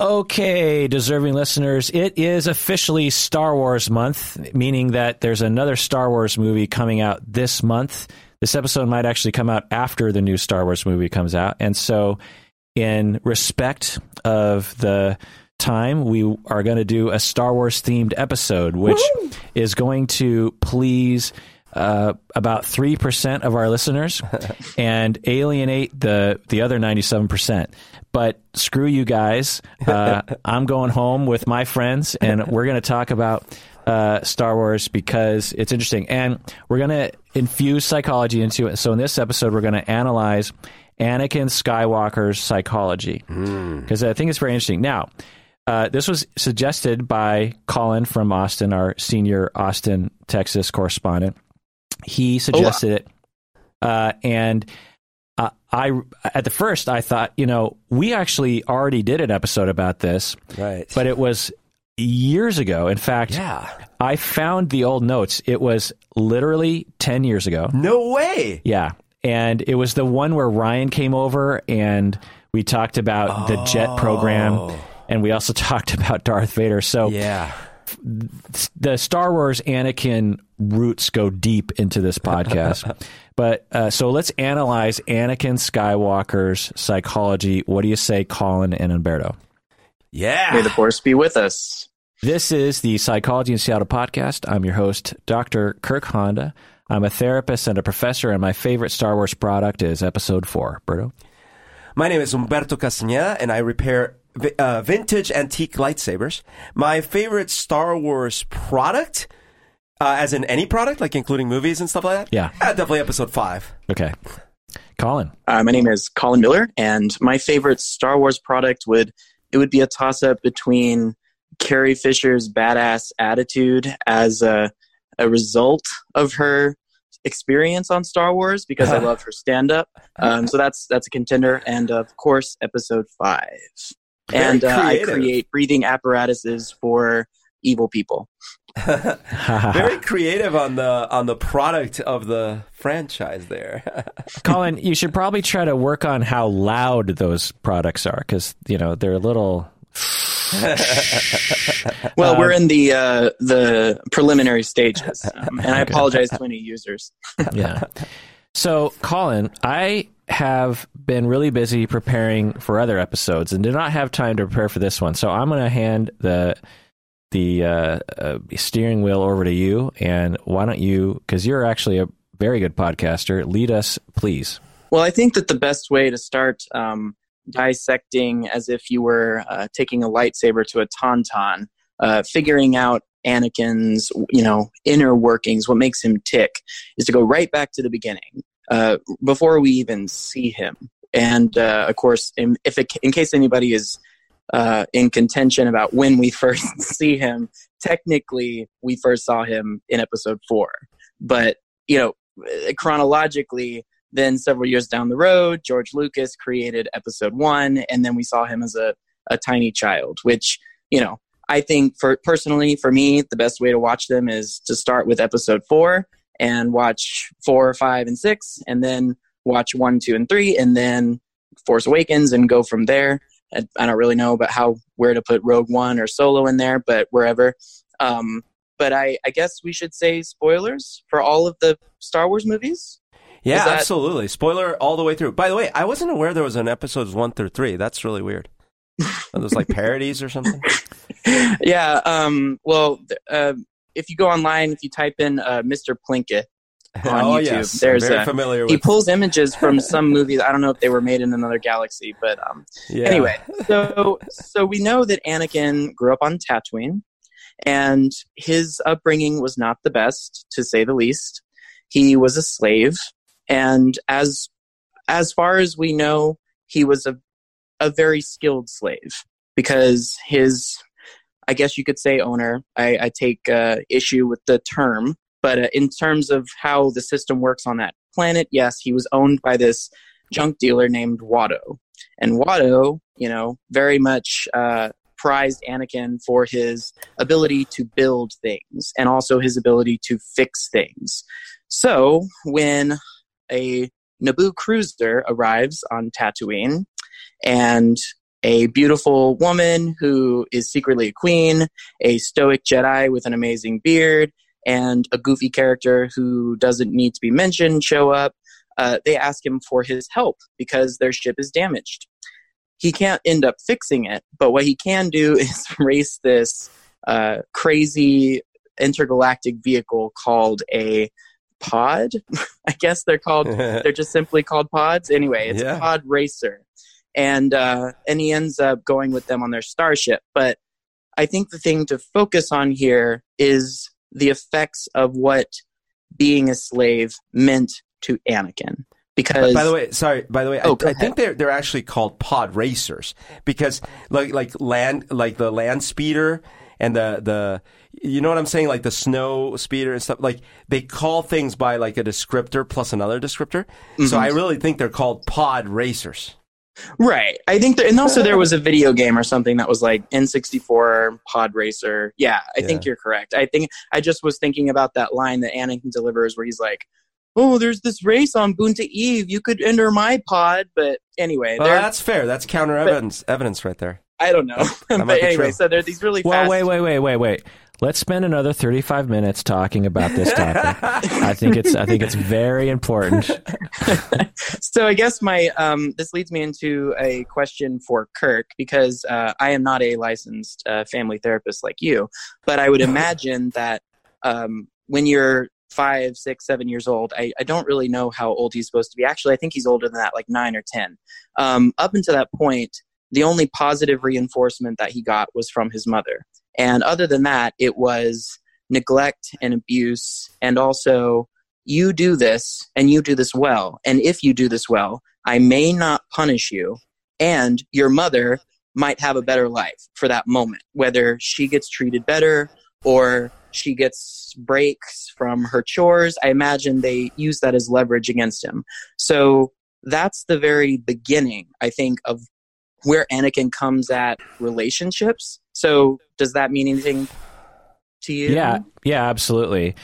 Okay, deserving listeners, it is officially Star Wars month, meaning that there's another Star Wars movie coming out this month. This episode might actually come out after the new Star Wars movie comes out. And so, in respect of the time, we are going to do a Star Wars themed episode, which Woo-hoo! is going to please uh, about three percent of our listeners and alienate the the other ninety seven percent. But screw you guys. Uh, I'm going home with my friends, and we're going to talk about uh, Star Wars because it's interesting, and we're going to infuse psychology into it. So in this episode, we're going to analyze Anakin Skywalker's psychology because mm. I think it's very interesting. Now. Uh, this was suggested by Collin from Austin, our senior Austin, Texas correspondent. He suggested oh, it, uh, and I at the first I thought, you know, we actually already did an episode about this, right? But it was years ago. In fact, yeah. I found the old notes. It was literally ten years ago. No way. Yeah, and it was the one where Ryan came over and we talked about oh. the jet oh. program, and we also talked about Darth Vader. So yeah the Star Wars Anakin roots go deep into this podcast. but uh, so let's analyze Anakin Skywalker's psychology. What do you say, Collin and Humberto? Yeah. May the force be with us. This is the Psychology in Seattle podcast. I'm your host, Dr. Kirk Honda. I'm a therapist and a professor, and my favorite Star Wars product is Episode 4. Berto? My name is Humberto Castaneda, and I repair uh, vintage antique lightsabers. My favorite Star Wars product, uh, as in any product, like including movies and stuff like that. Yeah, uh, definitely Episode Five. Okay, Collin. Uh, my name is Collin Miller, and my favorite Star Wars product would it would be a toss up between Carrie Fisher's badass attitude as a a result of her experience on Star Wars because I love her stand up. Um, so that's that's a contender, and of course, Episode Five and uh, I create breathing apparatuses for evil people. Very creative on the on the product of the franchise there. Collin, you should probably try to work on how loud those products are because you know they're a little. well, um, we're in the uh, the preliminary stages, um, and I apologize to any users. yeah. So, Collin, I have been really busy preparing for other episodes and did not have time to prepare for this one. So I'm going to hand the the uh, uh, steering wheel over to you, and why don't you? Because you're actually a very good podcaster. Lead us, please. Well, I think that the best way to start um, dissecting, as if you were uh, taking a lightsaber to a tauntaun, uh, figuring out Anakin's, you know, inner workings, what makes him tick, is to go right back to the beginning uh, before we even see him. And uh, of course, in, if it, in case anybody is uh, in contention about when we first see him, technically we first saw him in episode four. But you know, chronologically, then several years down the road, George Lucas created episode one, and then we saw him as a, a tiny child, which you know I think for personally for me the best way to watch them is to start with episode four and watch four, five, and six, and then watch one, two, and three, and then Force Awakens, and go from there. I don't really know about how where to put Rogue One or Solo in there, but wherever. Um, but I, I guess we should say spoilers for all of the Star Wars movies. Yeah, that... absolutely. Spoiler all the way through. By the way, I wasn't aware there was an episodes one through three. That's really weird. Are those like parodies or something? yeah. Um, well, uh, if you go online, if you type in uh, Mr. Plinkett on oh, YouTube, yes. there's a, familiar he pulls images from some movies. I don't know if they were made in another galaxy, but um, yeah. anyway. So so we know that Anakin grew up on Tatooine, and his upbringing was not the best, to say the least. He was a slave, and as as far as we know, he was a a very skilled slave because his I guess you could say owner. I, I take uh, issue with the term, but uh, in terms of how the system works on that planet, yes, he was owned by this junk dealer named Watto, and Watto, you know, very much uh, prized Anakin for his ability to build things and also his ability to fix things. So when a Naboo cruiser arrives on Tatooine and a beautiful woman who is secretly a queen, a stoic Jedi with an amazing beard, and a goofy character who doesn't need to be mentioned show up. Uh, they ask him for his help because their ship is damaged. He can't end up fixing it, but what he can do is race this uh, crazy intergalactic vehicle called a pod. I guess they're called. they're just simply called pods. Anyway, it's Yeah. a pod racer, and uh, and he ends up going with them on their starship. But I think the thing to focus on here is the effects of what being a slave meant to Anakin. Because By the way, sorry. By the way, Oh, I, I think they're they're actually called pod racers because like like land like the land speeder and the the you know what I'm saying like the snow speeder and stuff like they call things by like a descriptor plus another descriptor. So Mm-hmm. I really think they're called pod racers. Right. I think there, and also there was a video game or something that was like N64 Pod Racer. Yeah, I think you're correct. I think I just was thinking about that line that Anakin delivers where he's like, "Oh, there's this race on Boonta Eve. You could enter my pod." But anyway, Well, that's fair. That's counter evidence evidence right there. I don't know. but anyway, so there are these really Well, fast wait, wait, wait, wait, wait. Let's spend another 35 minutes talking about this topic. I think it's I think it's very important. so I guess my um, this leads me into a question for Kirk because uh, I am not a licensed uh, family therapist like you, but I would imagine that um, when you're five, six, seven years old, I, I don't really know how old he's supposed to be. Actually, I think he's older than that, like nine or ten. Um, up until that point, the only positive reinforcement that he got was from his mother, and other than that, it was neglect and abuse, and also you do this and you do this well. And if you do this well, I may not punish you. And your mother might have a better life for that moment, whether she gets treated better or she gets breaks from her chores. I imagine they use that as leverage against him. So that's the very beginning, I think, of where Anakin comes at relationships. So does that mean anything to you? Yeah, yeah, absolutely.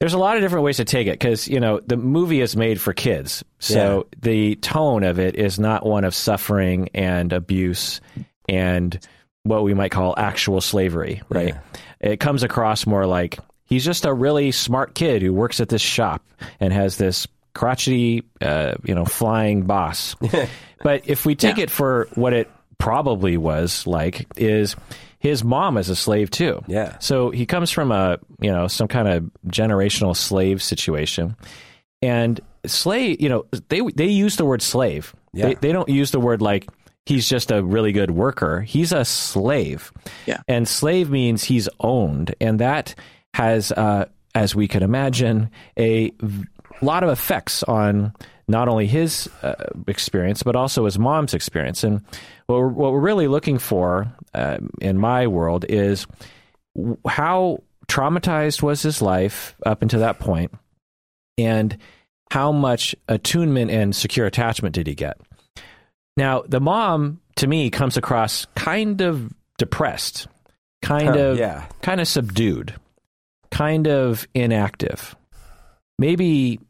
There's a lot of different ways to take it because you know the movie is made for kids, so the tone of it is not one of suffering and abuse and what we might call actual slavery, right? It comes across more like he's just a really smart kid who works at this shop and has this crotchety, uh, you know, flying boss. but if we take Yeah. it for what it probably was like, is his mom is a slave too. Yeah. So he comes from a you know some kind of generational slave situation, and slave you know they they use the word slave. Yeah. They they don't use the word like he's just a really good worker. He's a slave. Yeah. And slave means he's owned, and that has, uh, as we could imagine, a v- lot of effects on not only his uh, experience but also his mom's experience. And what we're, what we're really looking for uh, in my world is how traumatized was his life up until that point, and how much attunement and secure attachment did he get? Now, the mom to me comes across kind of depressed, kind Huh, of yeah. kind of subdued, kind of inactive. Maybe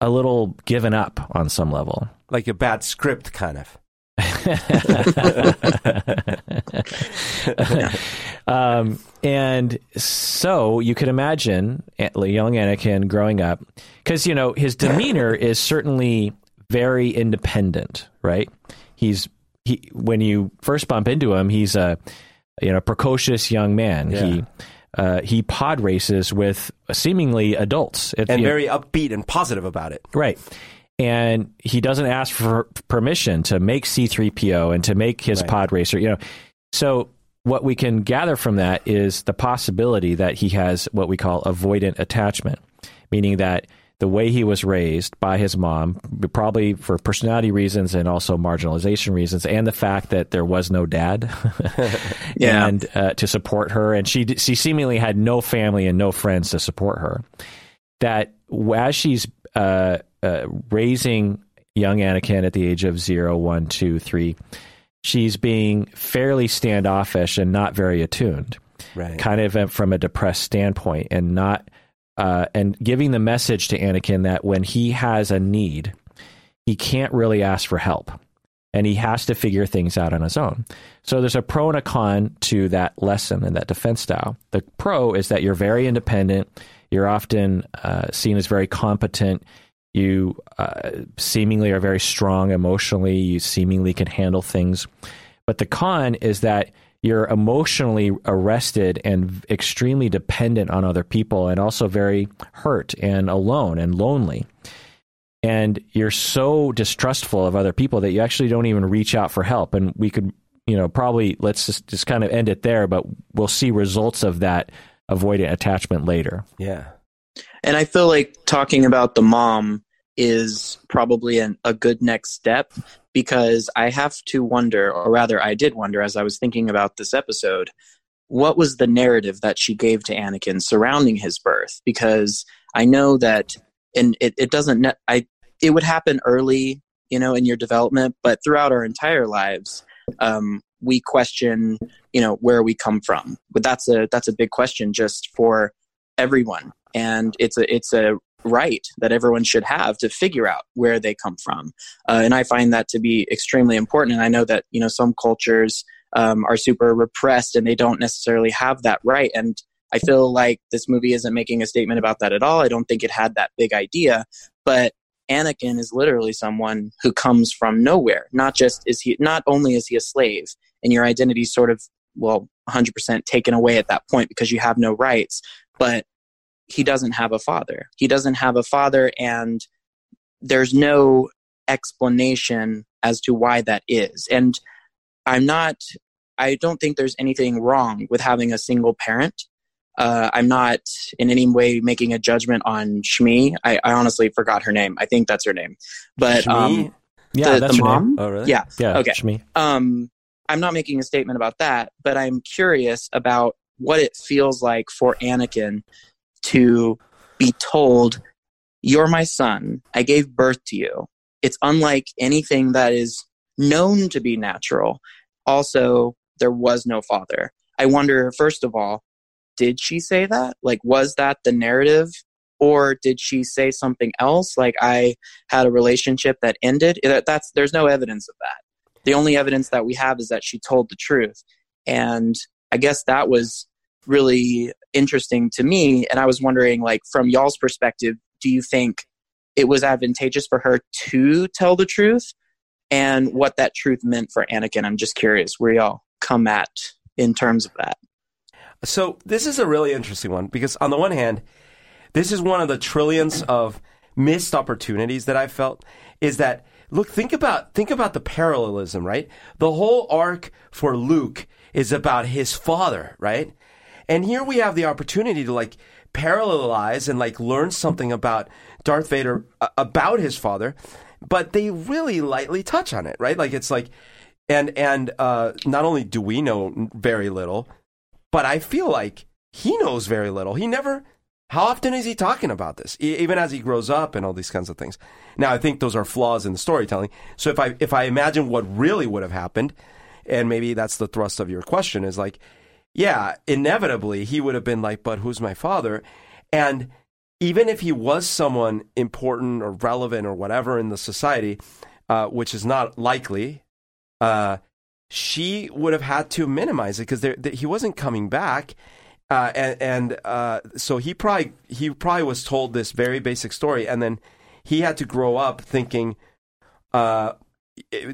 a little given up on some level. Like a bad script, kind of. um, and so you could imagine young Anakin growing up, because you know his demeanor is certainly very independent, right? He's he when you first bump into him, he's a you know precocious young man. Yeah. He uh, he pod races with seemingly adults, And know, very upbeat and positive about it. Right. And he doesn't ask for permission to make C3PO and to make his Right. pod racer, you know. So what we can gather from that is the possibility that he has what we call avoidant attachment, meaning that the way he was raised by his mom, probably for personality reasons and also marginalization reasons, and the fact that there was no dad, Yeah. and uh, to support her, and she she seemingly had no family and no friends to support her. That as she's uh, uh, raising young Anakin at the age of zero, one, two, three, she's being fairly standoffish and not very attuned Right. kind of from a depressed standpoint and not uh, and giving the message to Anakin that when he has a need, he can't really ask for help. and he has to figure things out on his own. So there's a pro and a con to that lesson and that defense style. The pro is that you're very independent. You're often uh, seen as very competent. You uh, seemingly are very strong emotionally. You seemingly can handle things. But the con is that you're emotionally arrested and extremely dependent on other people and also very hurt and alone and lonely. And you're so distrustful of other people that you actually don't even reach out for help. And we could you know probably let's just, just kind of end it there but we'll see results of that avoidant attachment later. Yeah. And I feel like talking about the mom is probably an, a good next step because I have to wonder, or rather, I did wonder as I was thinking about this episode, what was the narrative that she gave to Anakin surrounding his birth? Because I know that, and it, it doesn't, I it would happen early, you know, in your development, but throughout our entire lives, um, we question, you know, where we come from. But that's a that's a big question just for everyone, and it's a it's a right that everyone should have to figure out where they come from. Uh, and I find that to be extremely important. And I know that you know some cultures um, are super repressed and they don't necessarily have that right. And I feel like this movie isn't making a statement about that at all. I don't think it had that big idea, but Anakin is literally someone who comes from nowhere. Not just is he, not only is he a slave, and your identity sort of well, 100% taken away at that point because you have no rights, but he doesn't have a father. He doesn't have a father, and there's no explanation as to why that is. And I'm not. I don't think there's anything wrong with having a single parent. Uh, I'm not in any way making a judgment on Shmi. I, I honestly forgot her name. I think that's her name. But um, yeah the, that's the mom. name. Oh, really? Yeah. yeah Okay. Shmi. Um, I'm not making a statement about that, but I'm curious about what it feels like for Anakin to be told, You're my son. I gave birth to you. It's unlike anything that is known to be natural. Also, there was no father. I wonder, first of all, did she say that? Like, was that the narrative? Or did she say something else? Like, I had a relationship that ended? That- That's, there's no evidence of that the only evidence that we have is that she told the truth and i guess that was really interesting to me and i was wondering like from y'all's perspective do you think it was advantageous for her to tell the truth and what that truth meant for anakin i'm just curious where y'all come at in terms of that So this is a really interesting one because on the one hand, this is one of the trillions of missed opportunities that I felt is that look think about think about the parallelism, right? The whole arc for Luke is about his father, right? And here we have the opportunity to like parallelize and like learn something about Darth Vader uh, about his father, but they really lightly touch on it, right? Like it's like and and uh, not only do we know very little, but I feel like he knows very little. He never. How often is he talking about this? Even as he grows up and all these kinds of things. Now, I think those are flaws in the storytelling. So if I if I imagine what really would have happened, and maybe that's the thrust of your question, is like, yeah, inevitably he would have been like, but who's my father? And even if he was someone important or relevant or whatever in the society, uh, which is not likely, uh, she would have had to minimize it because he wasn't coming back. Uh, and and uh, so he probably he probably was told this very basic story, and then he had to grow up thinking, uh,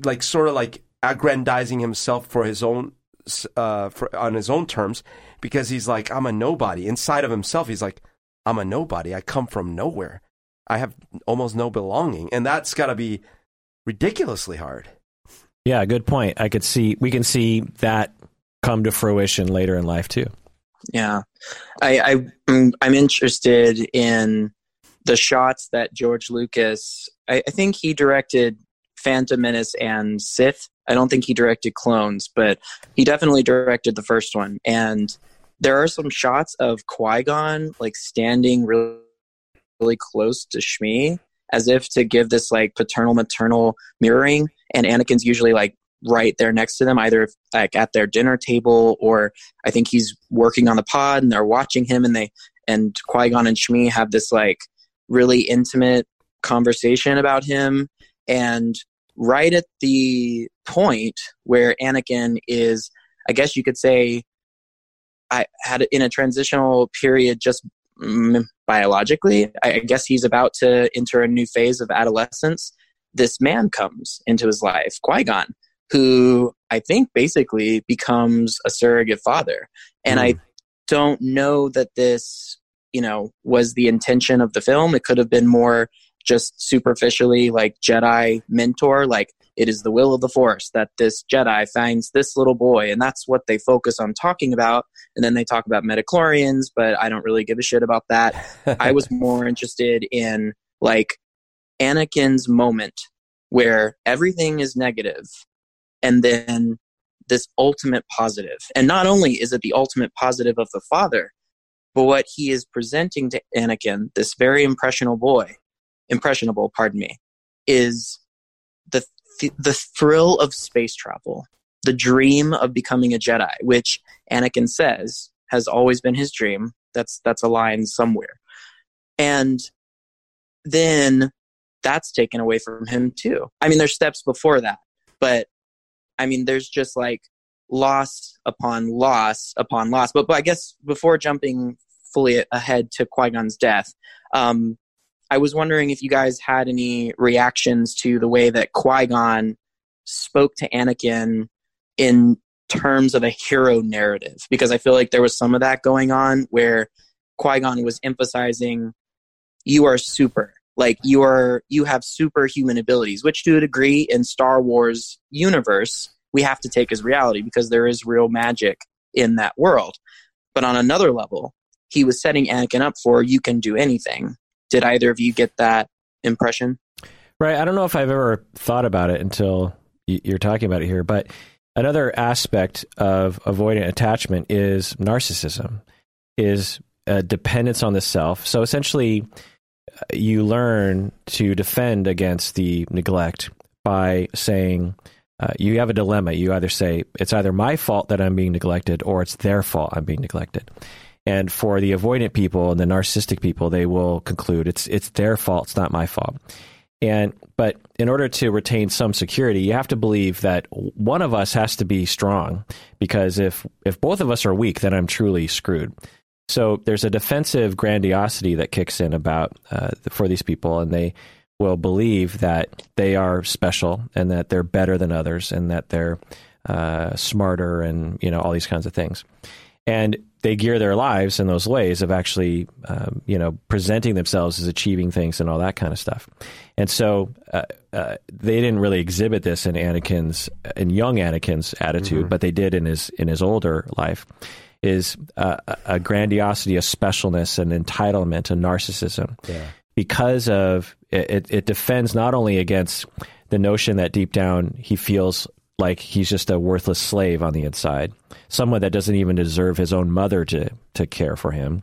like sort of like aggrandizing himself for his own uh, for, on his own terms, because he's like I'm a nobody inside of himself. He's like I'm a nobody. I come from nowhere. I have almost no belonging, and that's got to be ridiculously hard. Yeah, good point. I could see we can see that come to fruition later in life too. Yeah, I, I I'm, I'm interested in the shots that George Lucas. I, I think he directed Phantom Menace and Sith. I don't think he directed Clones, but he definitely directed the first one. And there are some shots of Qui Gon like standing really, really close to Shmi, as if to give this like paternal maternal mirroring. And Anakin's usually like right there next to them, either like at their dinner table or I think he's working on the pod and they're watching him and they and Qui Gon and Shmi have this like really intimate conversation about him and right at the point where Anakin is, I guess you could say, I had in a transitional period just mm, biologically. I guess he's about to enter a new phase of adolescence. This man comes into his life, Qui Gon, who I think basically becomes a surrogate father. And mm. I don't know that this, you know, was the intention of the film. It could have been more just superficially like Jedi mentor, like it is the will of the Force that this Jedi finds this little boy, and that's what they focus on talking about. And then they talk about midi-chlorians, but I don't really give a shit about that. I was more interested in like Anakin's moment where everything is negative, and then this ultimate positive. And not only is it the ultimate positive of the father, but what he is presenting to Anakin, this very impressionable boy, impressionable, pardon me, is the the thrill of space travel, the dream of becoming a Jedi, which Anakin says has always been his dream. That's that's a line somewhere. And then that's taken away from him too. I mean, there's steps before that, but I mean, there's just like loss upon loss upon loss. But, but I guess before jumping fully ahead to Qui Gon's death, um, I was wondering if you guys had any reactions to the way that Qui Gon spoke to Anakin in terms of a hero narrative, because I feel like there was some of that going on where Qui Gon was emphasizing, "You are super." Like you are, you have superhuman abilities, which to a degree in Star Wars universe we have to take as reality because there is real magic in that world. But on another level, he was setting Anakin up for you can do anything. Did either of you get that impression? Right. I don't know if I've ever thought about it until you're talking about it here, but another aspect of avoidant attachment is narcissism, is a dependence on the self. So essentially, you learn to defend against the neglect by saying, uh, you have a dilemma. You either say, it's either my fault that I'm being neglected or it's their fault I'm being neglected. And for the avoidant people and the narcissistic people, they will conclude it's it's their fault, it's not my fault. And but in order to retain some security, you have to believe that one of us has to be strong because if if both of us are weak, then I'm truly screwed. So there's a defensive grandiosity that kicks in about uh, for these people, and they will believe that they are special and that they're better than others and that they're uh, smarter and you know all these kinds of things. And they gear their lives in those ways of actually, um, you know, presenting themselves as achieving things and all that kind of stuff. And so uh, uh, they didn't really exhibit this in Anakin's, in young Anakin's attitude, mm-hmm. but they did in his in his older life. Is uh, a grandiosity, a specialness, an entitlement, a narcissism, yeah. because of it, it defends not only against the notion that deep down he feels like he's just a worthless slave on the inside, someone that doesn't even deserve his own mother to to care for him.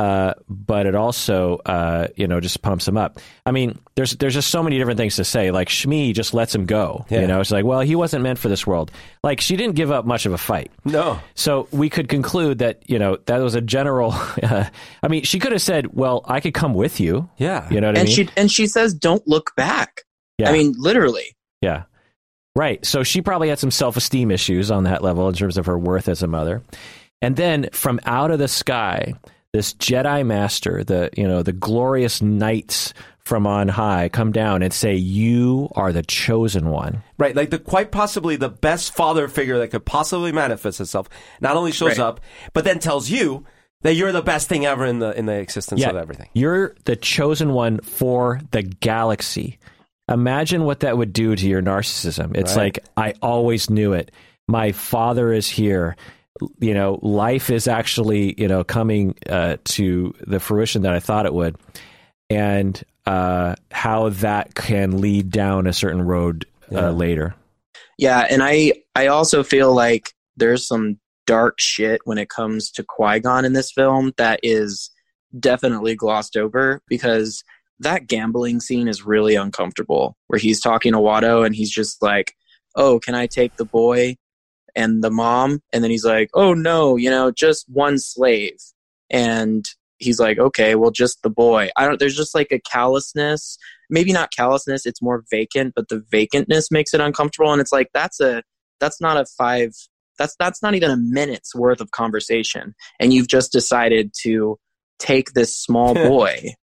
Uh, but it also, uh, you know, just pumps him up. I mean, there's there's just so many different things to say. Like Shmi just lets him go. Yeah. You know, it's like, well, he wasn't meant for this world. Like she didn't give up much of a fight. No. So we could conclude that you know that was a general. Uh, I mean, she could have said, "Well, I could come with you." Yeah. You know what and I mean? she and she says, "Don't look back." Yeah. I mean, literally. Yeah. Right. So she probably had some self esteem issues on that level in terms of her worth as a mother. And then from out of the sky, this Jedi Master, the you know the glorious knights from on high, come down and say, "You are the chosen one." Right, like the quite possibly the best father figure that could possibly manifest itself. Not only shows right. up, but then tells you that you're the best thing ever in the in the existence yeah, of everything. You're the chosen one for the galaxy. Imagine what that would do to your narcissism. It's right. like, I always knew it. My father is here. You know, life is actually, you know, coming uh, to the fruition that I thought it would. And uh, how that can lead down a certain road uh, yeah. later. Yeah. And I, I also feel like there's some dark shit when it comes to Qui Gon in this film that is definitely glossed over because that gambling scene is really uncomfortable where he's talking to Watto and he's just like, Oh, can I take the boy and the mom? And then he's like, Oh no, you know, just one slave. And he's like, Okay, well just the boy. I don't there's just like a callousness maybe not callousness, it's more vacant, but the vacantness makes it uncomfortable. And it's like, that's a, that's not a five, that's, that's not even a minute's worth of conversation. And you've just decided to take this small boy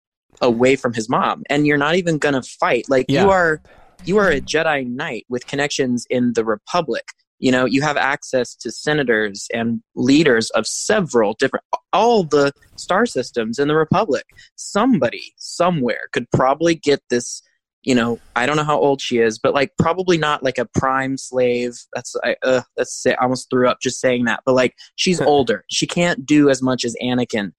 away from his mom and you're not even going to fight. Like Yeah. you are, you are a Jedi Knight with connections in the Republic. You know, you have access to senators and leaders of several different, all the star systems in the Republic. Somebody somewhere could probably get this. You know, I don't know how old she is, but like probably not like a prime slave. That's I, uh, that's I almost threw up just saying that. But like she's older, she can't do as much as Anakin.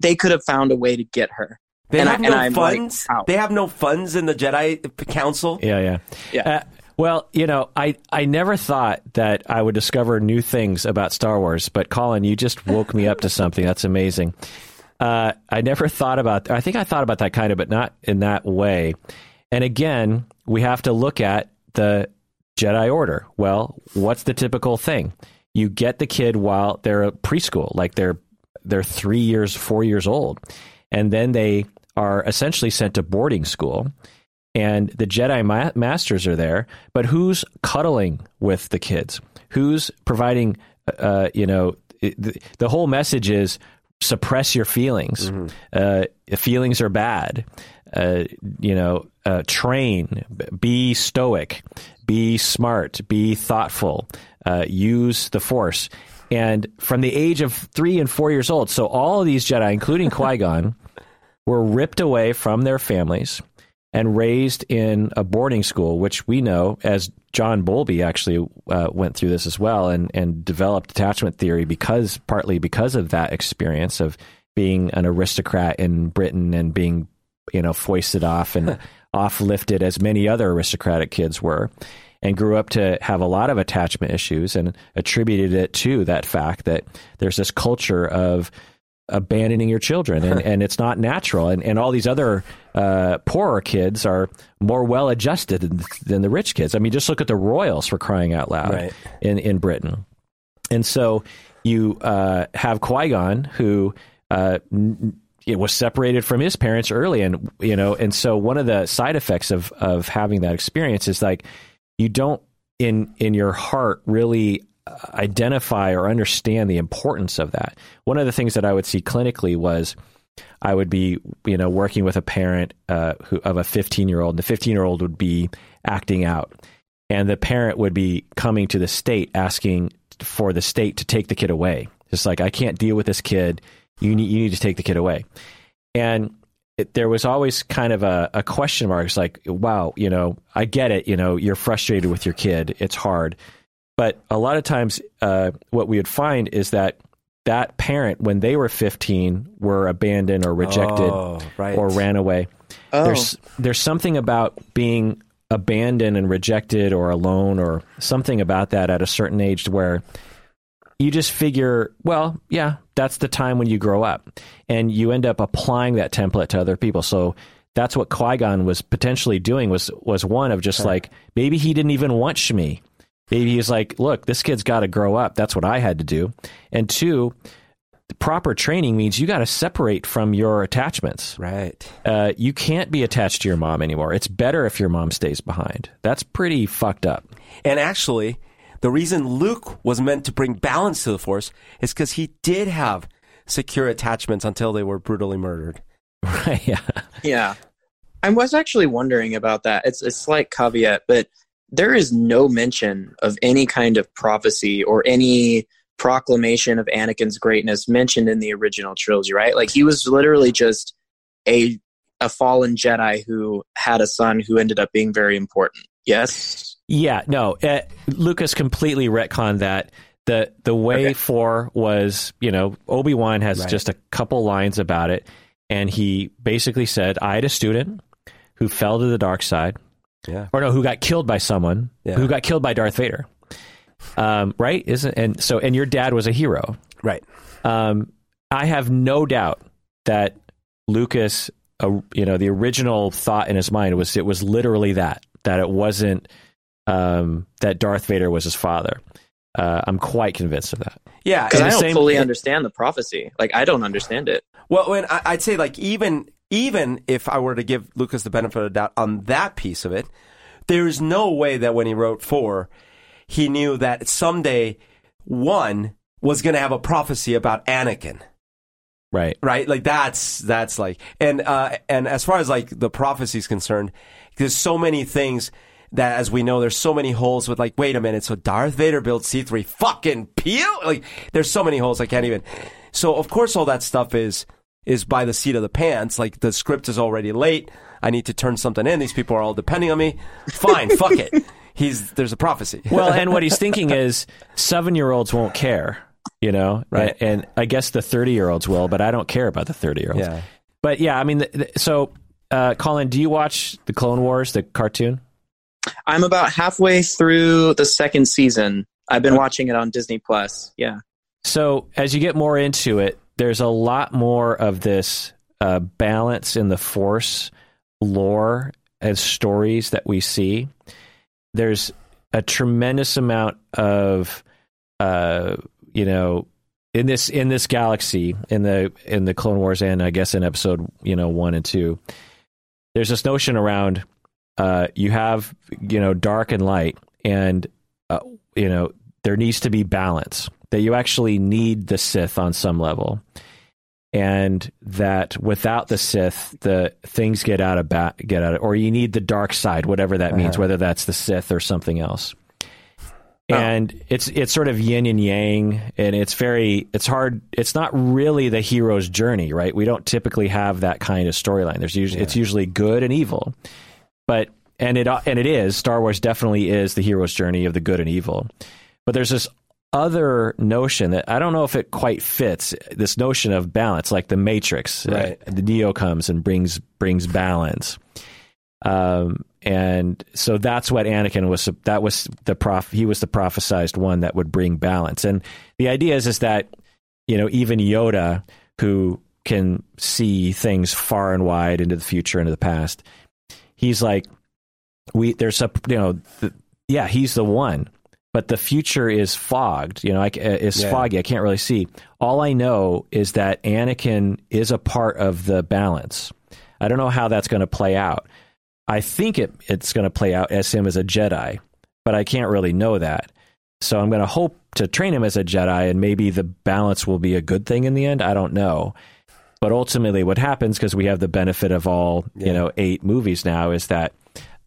They could have found a way to get her. They And have and no I'm like, funds. how? they have no funds in the Jedi Council. Yeah, yeah. Yeah. Uh, well, you know, I, I never thought that I would discover new things about Star Wars, but Collin, you just woke me up to something. That's amazing. Uh, I never thought about. I think I thought about that kind of, but not in that way. And again, we have to look at the Jedi Order. Well, what's the typical thing? You get the kid while they're a preschool, like they're they're three years, four years old, and then they are essentially sent to boarding school and the Jedi ma- Masters are there, but who's cuddling with the kids? Who's providing, uh, you know, it, the, the whole message is suppress your feelings. Uh, feelings are bad. Uh, you know, uh, train, be stoic, be smart, be thoughtful, uh, use the force. And from the age of three and four years old, so all of these Jedi, including Qui Gon, were ripped away from their families and raised in a boarding school, which we know as John Bowlby actually uh, went through this as well and, and developed attachment theory because partly because of that experience of being an aristocrat in Britain and being you know foisted off and off lifted as many other aristocratic kids were and grew up to have a lot of attachment issues and attributed it to that fact that there's this culture of abandoning your children and, and it's not natural. And, and all these other uh, poorer kids are more well adjusted than, than the rich kids. I mean just look at the royals for crying out loud Right. in, in britain. And so you uh, have qui-gon who uh, n- it was separated from his parents early and you know and so one of the side effects of of having that experience is like you don't in in your heart really identify or understand the importance of that. One of the things that I would see clinically was I would be, you know, working with a parent uh, who, of a 15 year old, and the 15 year old would be acting out, and the parent would be coming to the state asking for the state to take the kid away. Just like I can't deal with this kid, you need you need to take the kid away, and it, there was always kind of a, a question mark. It's like, wow, you know, I get it. You know, you're frustrated with your kid. It's hard. But a lot of times, uh, what we would find is that that parent, when they were 15, were abandoned or rejected Oh, right. or ran away. Oh, There's there's something about being abandoned and rejected or alone or something about that at a certain age where you just figure, well, yeah, that's the time when you grow up, and you end up applying that template to other people. So that's what Qui Gon was potentially doing was was one of just like maybe he didn't even want Shmi. Maybe he's like, look, this kid's got to grow up. That's what I had to do. And two, proper training means you got to separate from your attachments. right. Uh, you can't be attached to your mom anymore. It's better if your mom stays behind. That's pretty fucked up. And actually, the reason Luke was meant to bring balance to the Force is because he did have secure attachments until they were brutally murdered. Right? Yeah. Yeah. I was actually wondering about that. It's a slight caveat, but there is no mention of any kind of prophecy or any proclamation of Anakin's greatness mentioned in the original trilogy, right? Like he was literally just a a fallen Jedi who had a son who ended up being very important. Yes. Yeah, no. Uh, Lucas completely retconned that. the The way Okay. for was, you know, Obi Wan has Right. just a couple lines about it, and he basically said, "I had a student who fell to the dark side, Yeah. or no, who got killed by someone, Yeah. who got killed by Darth Vader, um, right? Isn't and so, and your dad was a hero. Right. Um, I have no doubt that Lucas, uh, you know, the original thought in his mind was it was literally that that it wasn't um, that Darth Vader was his father. Uh, I'm quite convinced of that. Yeah. Because I don't same- fully understand the prophecy. Like I don't understand it. Well, when I, I'd say like even even if I were to give Lucas the benefit of the doubt on that piece of it, there's no way that when he wrote four, he knew that someday one was going to have a prophecy about Anakin Right. right? Like that's that's like and uh and as far as like the prophecy is concerned, there's so many things that as we know there's so many holes with like wait a minute so Darth Vader built C3 fucking peel like there's so many holes I can't even so of course all that stuff is is by the seat of the pants like the script is already late I need to turn something in these people are all depending on me fine fuck it he's there's a prophecy Well, and what he's thinking is seven year olds won't care, you know? Right. And, and I guess the 30 year olds will, but I don't care about the 30 year olds. yeah But yeah, I mean, the, the, so, uh, Collin, do you watch the Clone Wars, the cartoon? I'm about halfway through the second season. I've been watching it on Disney Plus. Yeah. So as you get more into it, there's a lot more of this uh, balance in the Force lore as stories that we see. There's a tremendous amount of, uh, you know, in this in this galaxy in the in the Clone Wars and I guess in Episode you know one and two. There's this notion around uh, you have you know dark and light, and uh, you know there needs to be balance. That you actually need the Sith on some level, and that without the Sith, the things get out of ba- get out of, or you need the dark side, whatever that means, Uh-huh. whether that's the Sith or something else. And it's it's sort of yin and yang, and it's very it's hard. It's not really the hero's journey, right? We don't typically have that kind of storyline. There's usually it's usually good and evil, but and it and it is Star Wars definitely is the hero's journey of the good and evil. But there's this other notion that I don't know if it quite fits. This notion of balance, like the Matrix, Right. uh, the Neo comes and brings brings balance. Um, and so that's what Anakin was. That was the prof. He was the prophesized one that would bring balance. And the idea is is that you know even Yoda, who can see things far and wide into the future, into the past, he's like, we there's a you know, the, yeah, he's the one. But the future is fogged, you know, like, uh, is Yeah. foggy. I can't really see. All I know is that Anakin is a part of the balance. I don't know how that's going to play out. I think it, it's going to play out as him as a Jedi, but I can't really know that. So I'm going to hope to train him as a Jedi, and maybe the balance will be a good thing in the end. I don't know. But ultimately, what happens, because we have the benefit of all, Yeah. you know, eight movies now, is that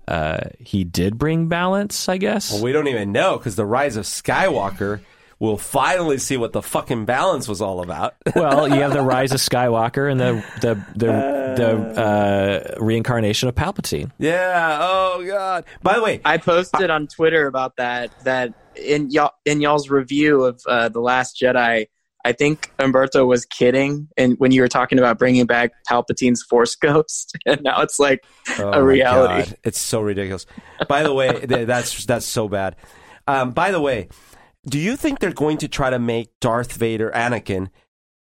uh, he did bring balance, I guess. Well, we don't even know because the rise of Skywalker. We'll finally see what the fucking balance was all about. well, you have the rise of Skywalker and the the the, the uh, reincarnation of Palpatine. yeah. Oh God. By the way, I posted on Twitter about that. That in y'all in y'all's review of uh, the Last Jedi, I think Humberto was kidding, and when you were talking about bringing back Palpatine's Force Ghost, and now it's like Oh a reality. God. It's so ridiculous. By the way, that's that's so bad. Um, by the way, do you think they're going to try to make Darth Vader, Anakin,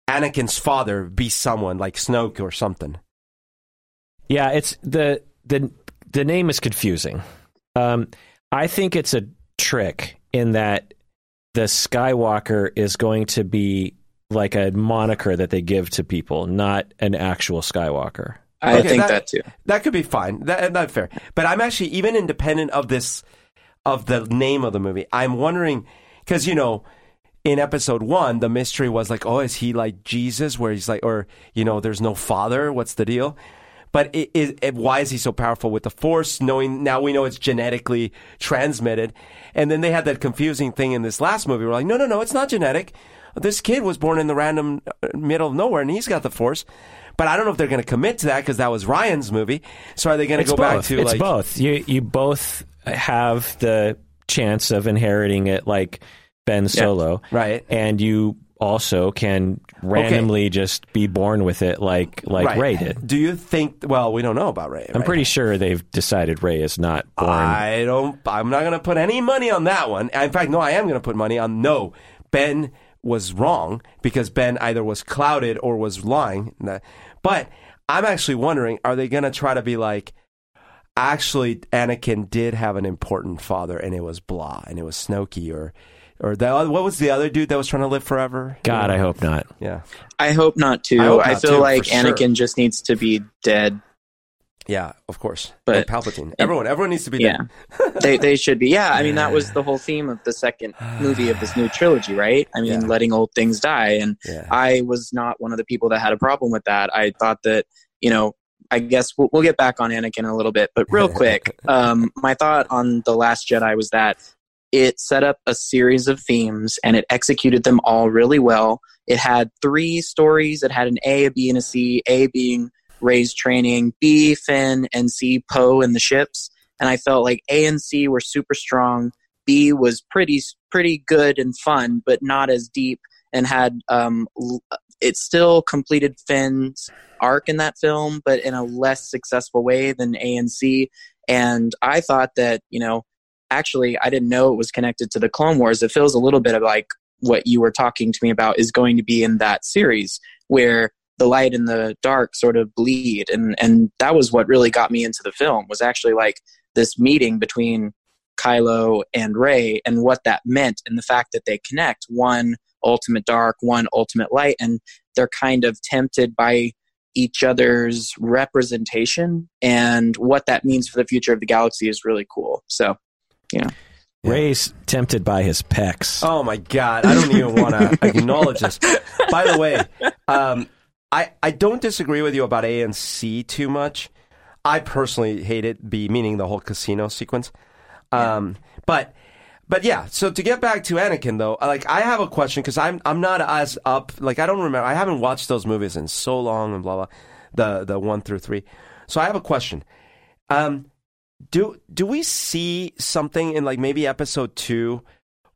Anakin's father, be someone like Snoke or something? Yeah, it's the the the name is confusing. Um, I think it's a trick in that the Skywalker is going to be like a moniker that they give to people, not an actual Skywalker. I Okay, think that- that, too. That could be fine. That, uh, that's fair. But I'm actually even independent of this, of the name of the movie. I'm wondering because you know, in episode one, the mystery was like, oh, is he like Jesus? Where he's like, or you know, there's no father. What's the deal? But it, it, it- why is he so powerful with the Force? Knowing now we know it's genetically transmitted, and then they had that confusing thing in this last movie. We're like, no, no, no, it's not genetic. This kid was born in the random uh, middle of nowhere, and he's got the Force. But I don't know if they're going to commit to that because that was Rian's movie. So are they going to go both. back to it's like both. You you both have the chance of inheriting it like Ben Solo, right? and you also can randomly just be born with it like like right. Rey did. Do you think? Well, we don't know about Rey. I'm right? pretty sure they've decided Rey is not born. I don't. I'm not going to put any money on that one. In fact, no, I am going to put money on no. Ben was wrong because Ben either was clouded or was lying. But I'm actually wondering: Are they going to try to be like? Actually, Anakin did have an important father, and it was blah, and it was Snoke, or or the, what was the other dude that was trying to live forever? God, I hope not. Yeah, I hope not too. I I, feel too, like for sure. Anakin just needs to be dead. yeah, of course. But- and Palpatine, everyone, everyone needs to be Yeah, dead. they they should be. Yeah, I mean that was the whole theme of the second movie of this new trilogy, right? I mean, Yeah. letting old things die, and Yeah. I was not one of the people that had a problem with that. I thought that you know. I guess we'll, we'll get back on Anakin in a little bit, but real quick, um, my thought on the Last Jedi was that it set up a series of themes and it executed them all really well. It had three stories. It had an A, a B, and a C. A being Rey's training, B Finn, and C Poe and the ships. And I felt like A and C were super strong. B was pretty pretty good and fun, but not as deep. And had um, it still completed Finn's arc in that film, but in a less successful way than A and C. And I thought that you know actually i didn't know it was connected to the clone wars. It feels a little bit of like what you were talking to me about is going to be in that series where the light and the dark sort of bleed. And and that was what really got me into the film was actually like this meeting between Kylo and Rey and what that meant and the fact that they connect. One ultimate dark one ultimate light and they're kind of tempted by each other's representation. And what that means for the future of the galaxy is really cool. So Yeah. Rey's tempted by his pecs. Oh my god, I don't even want to acknowledge this. By the way, um, I I don't disagree with you about A and C too much. I personally hate it. B meaning the whole casino sequence. Um, but but yeah. So to get back to Anakin though, like I have a question because I'm I'm not as up. Like I don't remember. I haven't watched those movies in so long and blah blah. The the one through three. So I have a question. Um, do do we see something in like maybe episode two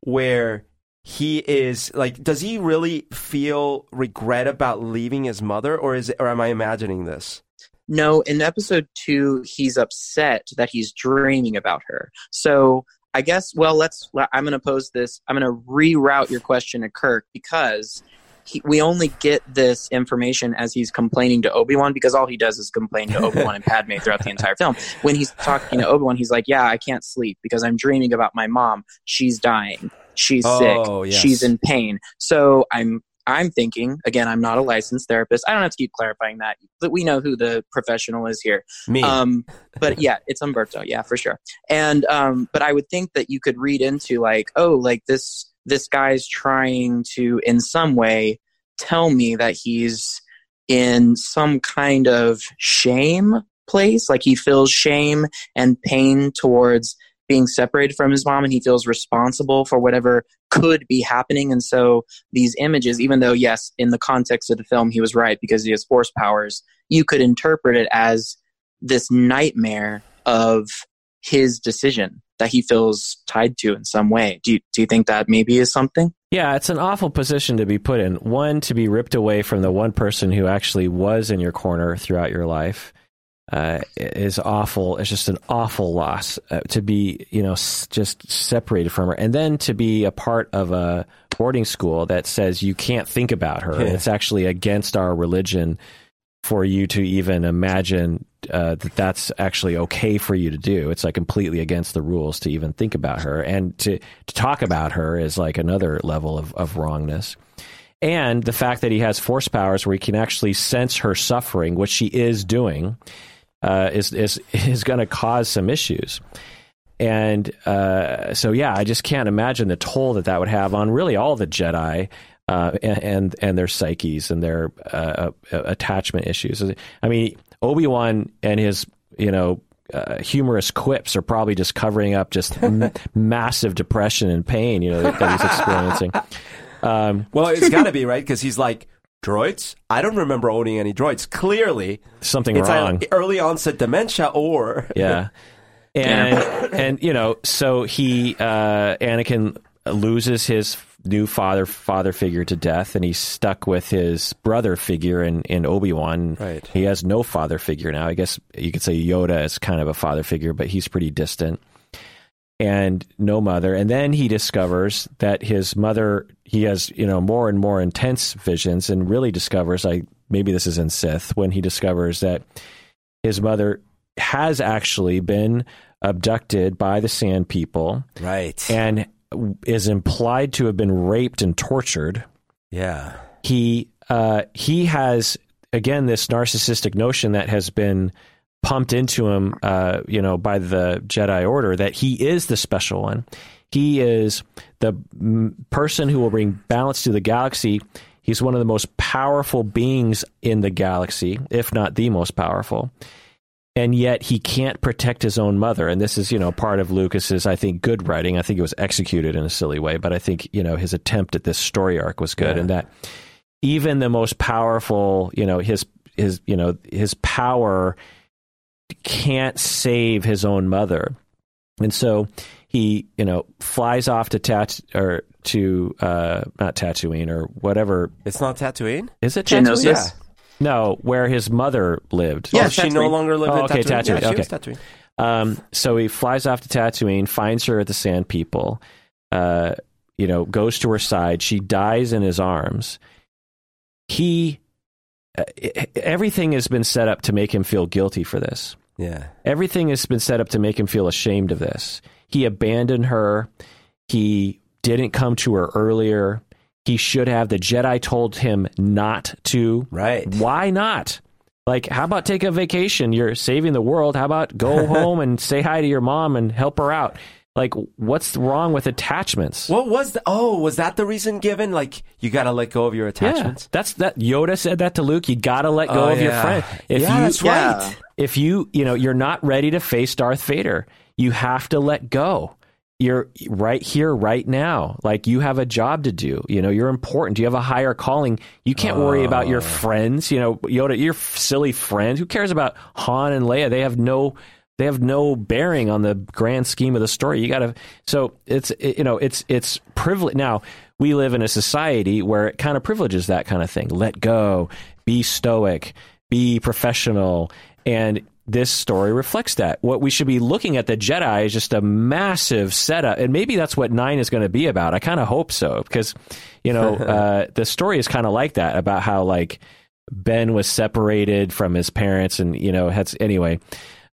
where he is like does he really feel regret about leaving his mother or is it or am i imagining this No, in episode two, he's upset that he's dreaming about her. So I guess, well, let's. I'm going to pose this. I'm going to reroute your question to Kirk because he, we only get this information as he's complaining to Obi Wan because all he does is complain to Obi Wan and Padme throughout the entire film. When he's talking to Obi Wan, he's like, "Yeah, I can't sleep because I'm dreaming about my mom. She's dying. She's Oh, sick. yes. She's in pain." So I'm I'm thinking again. I'm not a licensed therapist. I don't have to keep clarifying that. But we know who the professional is here. me Um, but yeah, it's Humberto. Yeah, for sure. And um, but I would think that you could read into like, oh, like this this guy's trying to in some way tell me that he's in some kind of shame place, like he feels shame and pain towards being separated from his mom and he feels responsible for whatever could be happening. And so these images even though yes in the context of the film he was right because he has force powers you could interpret it as this nightmare of his decision that he feels tied to in some way. Do you, do you think that maybe is something? Yeah, it's an awful position to be put in. One, to be ripped away from the one person who actually was in your corner throughout your life uh, is awful. It's just an awful loss uh, to be, you know, s- just separated from her, and then to be a part of a boarding school that says you can't think about her. Yeah. It's actually against our religion for you to even imagine uh, that that's actually okay for you to do. It's like completely against the rules to even think about her, and to to talk about her is like another level of, of wrongness. And the fact that he has force powers where he can actually sense her suffering, which she is doing, uh, is is is going to cause some issues. And uh, so, yeah, I just can't imagine the toll that that would have on really all the Jedi uh, and, and and their psyches and their uh, uh, attachment issues. I mean, Obi Wan and his you know uh, humorous quips are probably just covering up just m- massive depression and pain you know that, that he's experiencing. Um, well it's got to be right because he's like droids i don't remember owning any droids clearly something it's wrong. either early onset dementia or Yeah. And and you know, so he uh Anakin loses his new father father figure to death and he's stuck with his brother figure in in Obi-Wan. Right. He has no father figure now. I guess you could say Yoda is kind of a father figure, but he's pretty distant. And no mother. And then he discovers that his mother he has, you know, more and more intense visions and really discovers like maybe this is in Sith when he discovers that his mother has actually been abducted by the Sand People right and is implied to have been raped and tortured. Yeah. He uh, he has again this narcissistic notion that has been pumped into him, uh, you know, by the Jedi Order that he is the special one. He is the mm, person who will bring balance to the galaxy. He's one of the most powerful beings in the galaxy, if not the most powerful. And yet he can't protect his own mother. And this is, you know, part of Lucas's, I think, good writing. I think it was executed in a silly way, but I think, you know, his attempt at this story arc was good. Yeah. And that even the most powerful, you know, his his you know his power can't save his own mother, and so he you know flies off to Tat or to uh, not Tatooine or whatever It's not Tatooine? is it Geonosis? Tatooine? Yeah. No, where his mother lived. Yeah, oh, she no longer lived Oh, in okay, Tatooine. Tatooine, Yeah, she okay. was Tatooine. Um, so he flies off to Tatooine, finds her at the Sand People, uh, you know, goes to her side. She dies in his arms. He, uh, everything has been set up to make him feel guilty for this. Yeah. Everything has been set up to make him feel ashamed of this. He abandoned her. He didn't come to her earlier. He should have. The Jedi told him not to. Right. Why not? Like, how about take a vacation? You're saving the world. How about go home and say hi to your mom and help her out? Like, what's wrong with attachments? What was the? Oh, was that the reason given? Like you got to let go of your attachments? yeah, that's that. Yoda said that to Luke. You got to let go Oh, of your yeah. friend. If yeah, you, that's right. if you, you know, you're not ready to face Darth Vader, you have to let go. You're right here, right now. Like you have a job to do. You know, you're important. You have a higher calling. You can't worry about your ah. friends. You know, Yoda, your silly friends. Who cares about Han and Leia? They have no, they have no bearing on the grand scheme of the story. You got to. So it's, it, you know, it's it's privilege. Now we live in a society where it kind of privileges that kind of thing. Let go. Be stoic. Be professional. And this story reflects that. What we should be looking at the Jedi is just a massive setup, and maybe that's what nine is going to be about. I kind of hope so because, you know, uh, the story is kind of like that about how like Ben was separated from his parents, and you know, had anyway.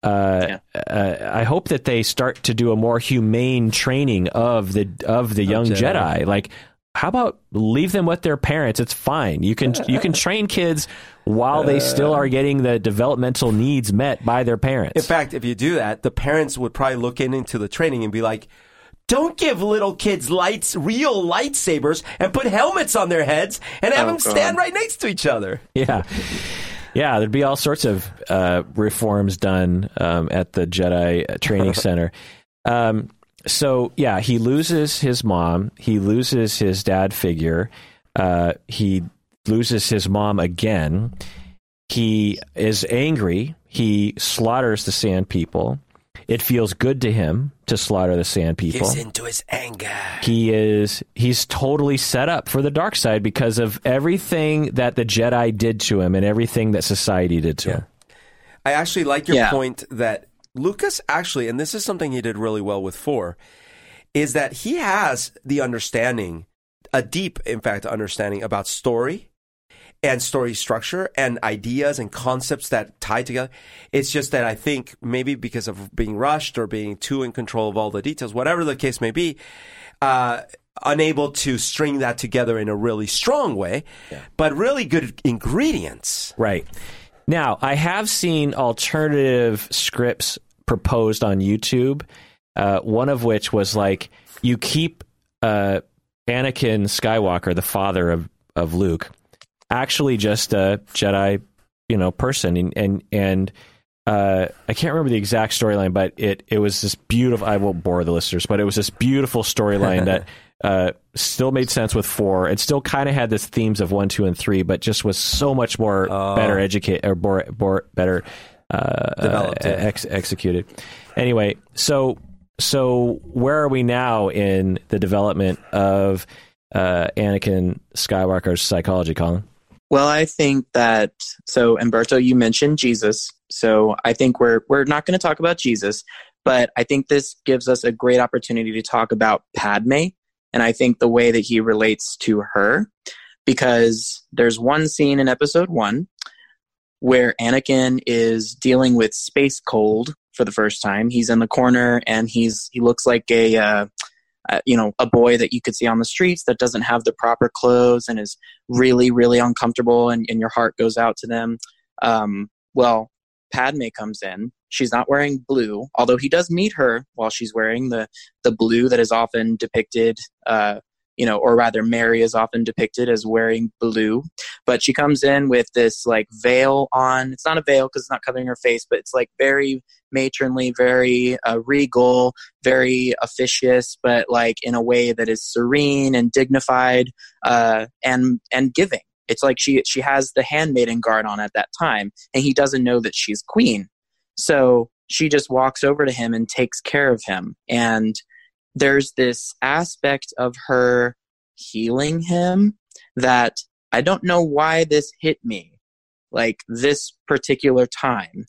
Uh, uh, I hope that they start to do a more humane training of the of the young Jedi. Jedi. Like, how about leave them with their parents? It's fine. You can you can train kids while they still are getting the developmental needs met by their parents. In fact, if you do that, the parents would probably look in into the training and be like, "Don't give little kids lights, real lightsabers, and put helmets on their heads and have Oh, them stand God. right next to each other." yeah. Yeah, there'd be all sorts of uh, reforms done um, at the Jedi Training Center. Um, so, yeah, he loses his mom. He loses his dad figure. Uh, he loses his mom again. He is angry. He slaughters the Sand People. It feels good to him to slaughter the Sand People Gives into his anger. he is he's totally set up for the dark side because of everything that the Jedi did to him and everything that society did to him. I actually like your Yeah. point that Lucas actually, and this is something he did really well with four, is that he has the understanding, a deep, in fact, understanding about story and story structure and ideas and concepts that tie together. It's just that I think maybe because of being rushed or being too in control of all the details, whatever the case may be, uh, unable to string that together in a really strong way, but really good ingredients. Right. Now, I have seen alternative scripts proposed on YouTube. Uh, one of which was like you keep uh, Anakin Skywalker, the father of, of Luke, actually just a Jedi, you know, person, and and, and uh, I can't remember the exact storyline, but it it was this beautiful. I won't bore the listeners, but it was this beautiful storyline that uh, still made sense with four. It still kind of had this themes of one, two, and three, but just was so much more better educate or more, more better uh, Developed, uh, ex- executed. Anyway, so so where are we now in the development of uh, Anakin Skywalker's psychology, Collin? Well, I think that so Humberto, you mentioned Jesus. So I think we're we're not going to talk about Jesus, but I think this gives us a great opportunity to talk about Padme and I think the way that he relates to her because there's one scene in episode 1 where Anakin is dealing with space cold for the first time. He's in the corner and he's he looks like a uh, uh, you know, a boy that you could see on the streets that doesn't have the proper clothes and is really, really uncomfortable, and, and your heart goes out to them. Um, well, Padme comes in. She's not wearing blue, although he does meet her while she's wearing the the blue that is often depicted uh, you know, or rather, Mary is often depicted as wearing blue. But she comes in with this like veil on. It's not a veil because it's not covering her face, but it's like very matronly, very uh, regal, very officious, but like in a way that is serene and dignified uh, and and giving. It's like she she has the handmaiden guard on at that time, and he doesn't know that she's queen. So she just walks over to him and takes care of him and there's this aspect of her healing him that I don't know why this hit me like this particular time.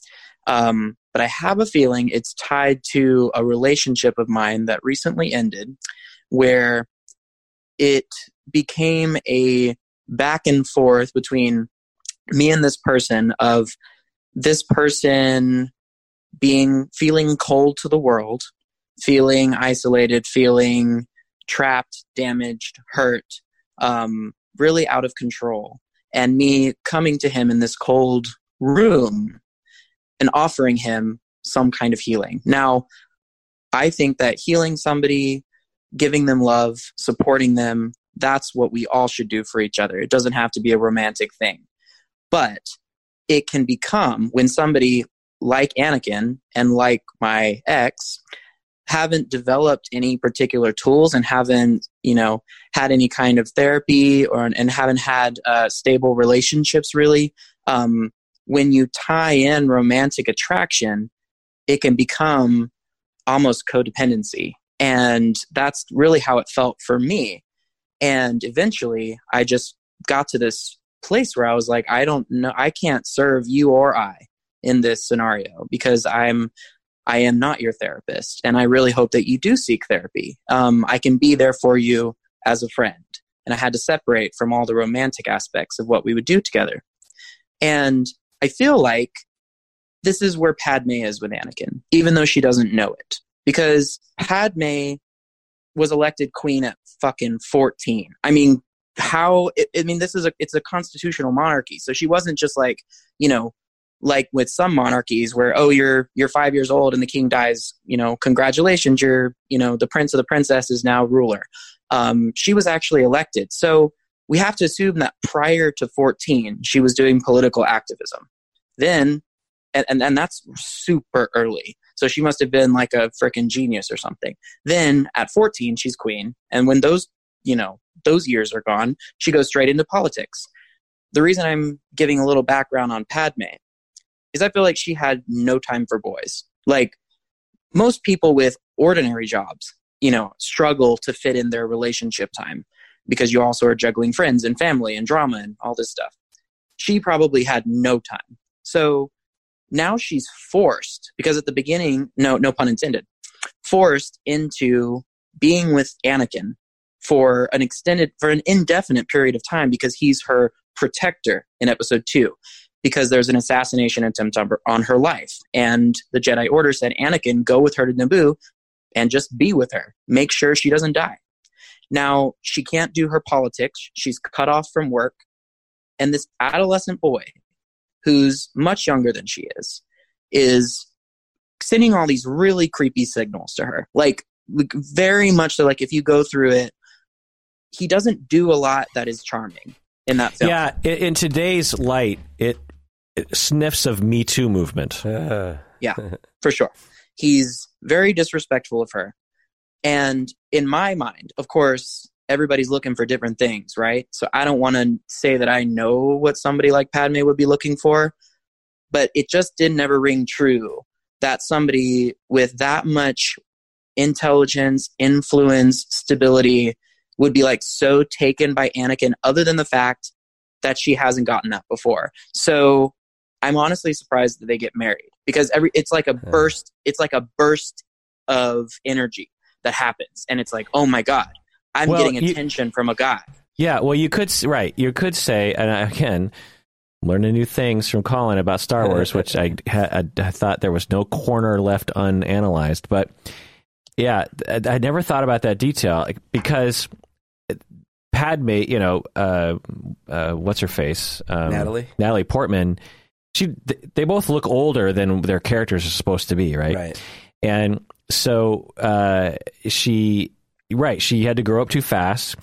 Um, but I have a feeling it's tied to a relationship of mine that recently ended where it became a back and forth between me and this person of this person being feeling cold to the world feeling isolated, feeling trapped, damaged, hurt, um, really out of control. And me coming to him in this cold room and offering him some kind of healing. Now, I think that healing somebody, giving them love, supporting them, that's what we all should do for each other. It doesn't have to be a romantic thing. But it can become when somebody like Anakin and like my ex haven't developed any particular tools and haven't you know had any kind of therapy or and haven't had uh, stable relationships really um, when you tie in romantic attraction it can become almost codependency. And that's really how it felt for me. And eventually i just got to this place where i was like i don't know i can't serve you or i in this scenario because i'm I am not your therapist, and I really hope that you do seek therapy. Um, I can be there for you as a friend. And I had to separate from all the romantic aspects of what we would do together. And I feel like this is where Padme is with Anakin, even though she doesn't know it. Because Padme was elected queen at fucking 14. I mean, how, I mean, this is a, it's a constitutional monarchy. So she wasn't just like, you know, like with some monarchies where oh you're you're five years old and the king dies you know congratulations you're you know the prince or the princess is now ruler. Um, she was actually elected. So we have to assume that prior to 14 she was doing political activism. Then and, and, and that's super early. So she must have been like a freaking genius or something. Then at 14 she's queen. And when those you know those years are gone she goes straight into politics. The reason i'm giving a little background on padme is I feel like she had no time for boys. Like most people with ordinary jobs, you know, struggle to fit in their relationship time because you also are juggling friends and family and drama and all this stuff. She probably had no time. So now she's forced because at the beginning, no, no pun intended, forced into being with Anakin for an extended, for an indefinite period of time because he's her protector in episode two because there's an assassination attempt on her, life. And the Jedi Order said, Anakin, go with her to Naboo and just be with her. Make sure she doesn't die. Now, she can't do her politics. She's cut off from work. And this adolescent boy, who's much younger than she is, is sending all these really creepy signals to her. Like, very much so, like, if you go through it, he doesn't do a lot that is charming in that film. Yeah, in today's light, it sniffs of Me Too movement. Uh. yeah, for sure. He's very disrespectful of her. And in my mind, of course, everybody's looking for different things, right? So I don't want to say that I know what somebody like Padme would be looking for, but it just didn't ever ring true that somebody with that much intelligence, influence, stability would be like so taken by Anakin, other than the fact that she hasn't gotten that before. So I'm honestly surprised that they get married because every it's like a burst it's like a burst of energy that happens and it's like oh my god I'm well, getting attention you, from a guy. Yeah, well you could right, you could say and again learning new things from Collin about Star Wars which I, I, I thought there was no corner left unanalyzed but Yeah, th- I never thought about that detail because Padme, you know, uh, uh, what's her face, um, Natalie? Natalie Portman. She, they both look older than their characters are supposed to be, right? Right. And so uh, she, right, she had to grow up too fast,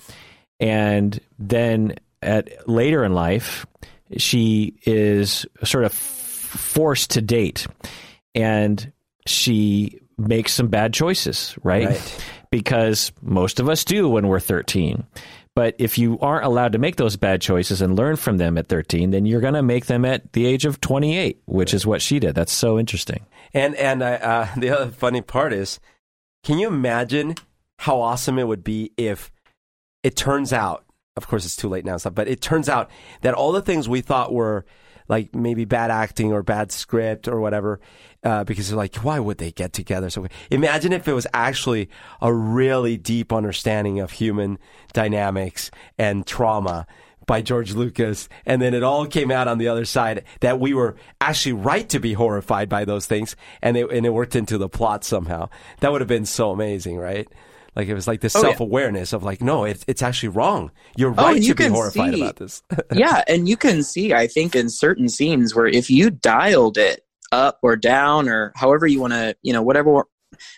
and then at later in life, she is sort of forced to date, and she makes some bad choices, right? Right. Because most of us do when we're 13. But if you aren't allowed to make those bad choices and learn from them at 13, then you're going to make them at the age of 28, which is what she did. That's so interesting. And and I, uh, the other funny part is, can you imagine how awesome it would be if it turns out? Of course, it's too late now, and stuff, but it turns out that all the things we thought were like maybe bad acting or bad script or whatever, uh, because they're like, why would they get together? So imagine if it was actually a really deep understanding of human dynamics and trauma by George Lucas, and then it all came out on the other side that we were actually right to be horrified by those things, and it and it worked into the plot somehow. That would have been so amazing, right? Like it was like this Oh, self awareness of like, no, it's it's actually wrong. You're Oh, right and to be horrified see- about this. yeah, and you can see, I think, in certain scenes where if you dialed it up or down or however you want to, you know, whatever,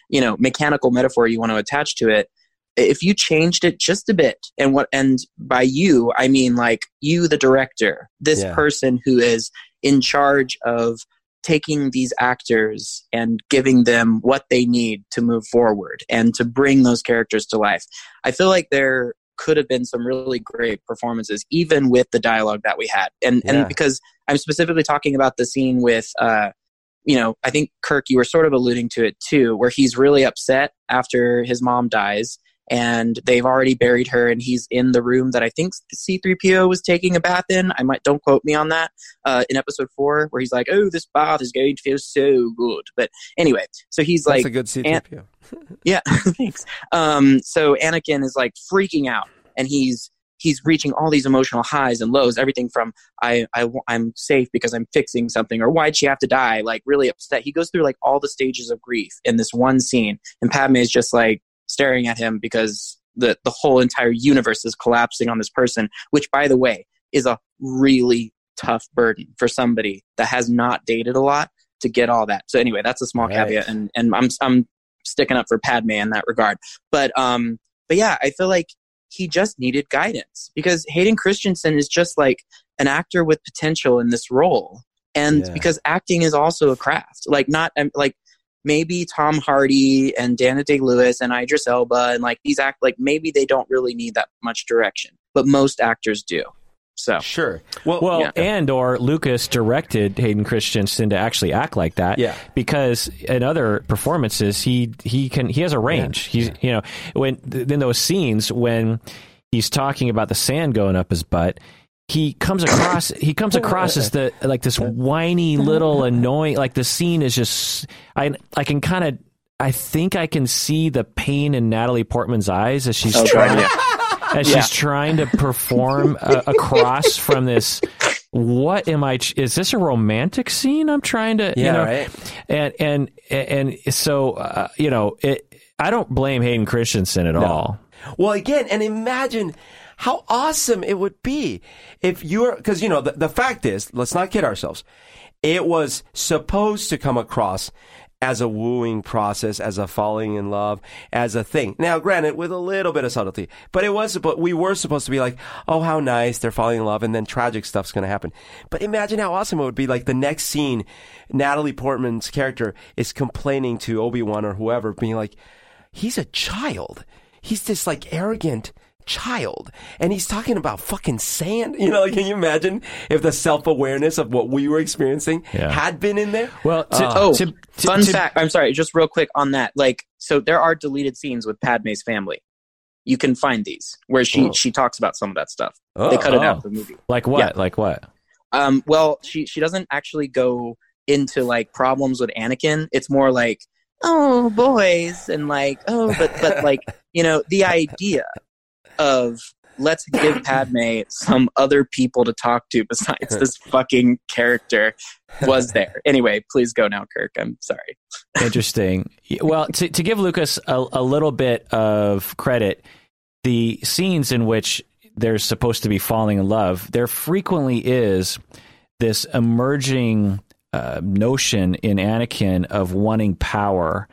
you know, mechanical metaphor you want to attach to it, if you changed it just a bit, and what, and by you, I mean like you, the director, this Yeah. person who is in charge of taking these actors and giving them what they need to move forward and to bring those characters to life. I feel like there could have been some really great performances, even with the dialogue that we had. And Yeah. and because I'm specifically talking about the scene with uh you know, I think Kirk, you were sort of alluding to it too, where he's really upset after his mom dies and they've already buried her and he's in the room that I think C3PO was taking a bath in. I might don't quote me on that. Uh, in episode 4 where he's like, "Oh, this bath is going to feel so good." But anyway, so he's That's like a good C3PO. yeah, thanks. Um, so Anakin is like freaking out, and he's he's reaching all these emotional highs and lows. Everything from I, I I'm safe because I'm fixing something, or why'd she have to die? Like really upset. He goes through like all the stages of grief in this one scene, and Padme is just like staring at him because the the whole entire universe is collapsing on this person. Which, by the way, is a really tough burden for somebody that has not dated a lot to get all that. So anyway, that's a small Right. caveat, and and I'm I'm sticking up for Padme in that regard. But um, but yeah, I feel like he just needed guidance because Hayden Christensen is just like an actor with potential in this role, and Yeah. because acting is also a craft. Like not um, like maybe Tom Hardy and Daniel Day-Lewis and Idris Elba and like these act like maybe they don't really need that much direction, but most actors do. So Sure. Well, Well, Yeah. and or Lucas directed Hayden Christensen to actually act like that. Yeah. Because in other performances, he he can he has a range. He's you know when in those scenes when he's talking about the sand going up his butt. He comes across. He comes across as the like this whiny little annoying. Like the scene is just. I I can kind of. I think I can see the pain in Natalie Portman's eyes as she's God, trying yeah. as Yeah. she's trying to perform uh, across from this. What am I? Is this a romantic scene? I'm trying to, Yeah, you know, right. and and and so uh, you know, it, I don't blame Hayden Christensen at all. Well, again, and imagine how awesome it would be if you're, because, you know, the, the fact is, let's not kid ourselves. It was supposed to come across as a wooing process, as a falling in love, as a thing. Now, granted, with a little bit of subtlety, but it was, but we were supposed to be like, oh, how nice, they're falling in love, and then tragic stuff's to happen. But imagine how awesome it would be. Like the next scene, Natalie Portman's character is complaining to Obi Wan or whoever, being like, he's a child. He's this like arrogant child. And he's talking about fucking sand. You know, like, can you imagine if the self awareness of what we were experiencing Yeah. had been in there? Well, to, Oh, to, to- fun to- fact. I'm sorry, just real quick on that. Like, so there are deleted scenes with Padme's family. You can find these where she Oh. she talks about some of that stuff. Oh. they cut it oh. out of the movie. like what? Yeah. Like what? Um, well, she she doesn't actually go into like problems with Anakin. It's more like, oh, boys, and like, oh, but but like, you know, the idea of let's give Padme some other people to talk to besides this fucking character was there. Anyway, please go now, Kirk. I'm sorry. Interesting. Well, to, to give Lucas a, a little bit of credit, the scenes in which they're supposed to be falling in love, there frequently is this emerging uh, notion in Anakin of wanting power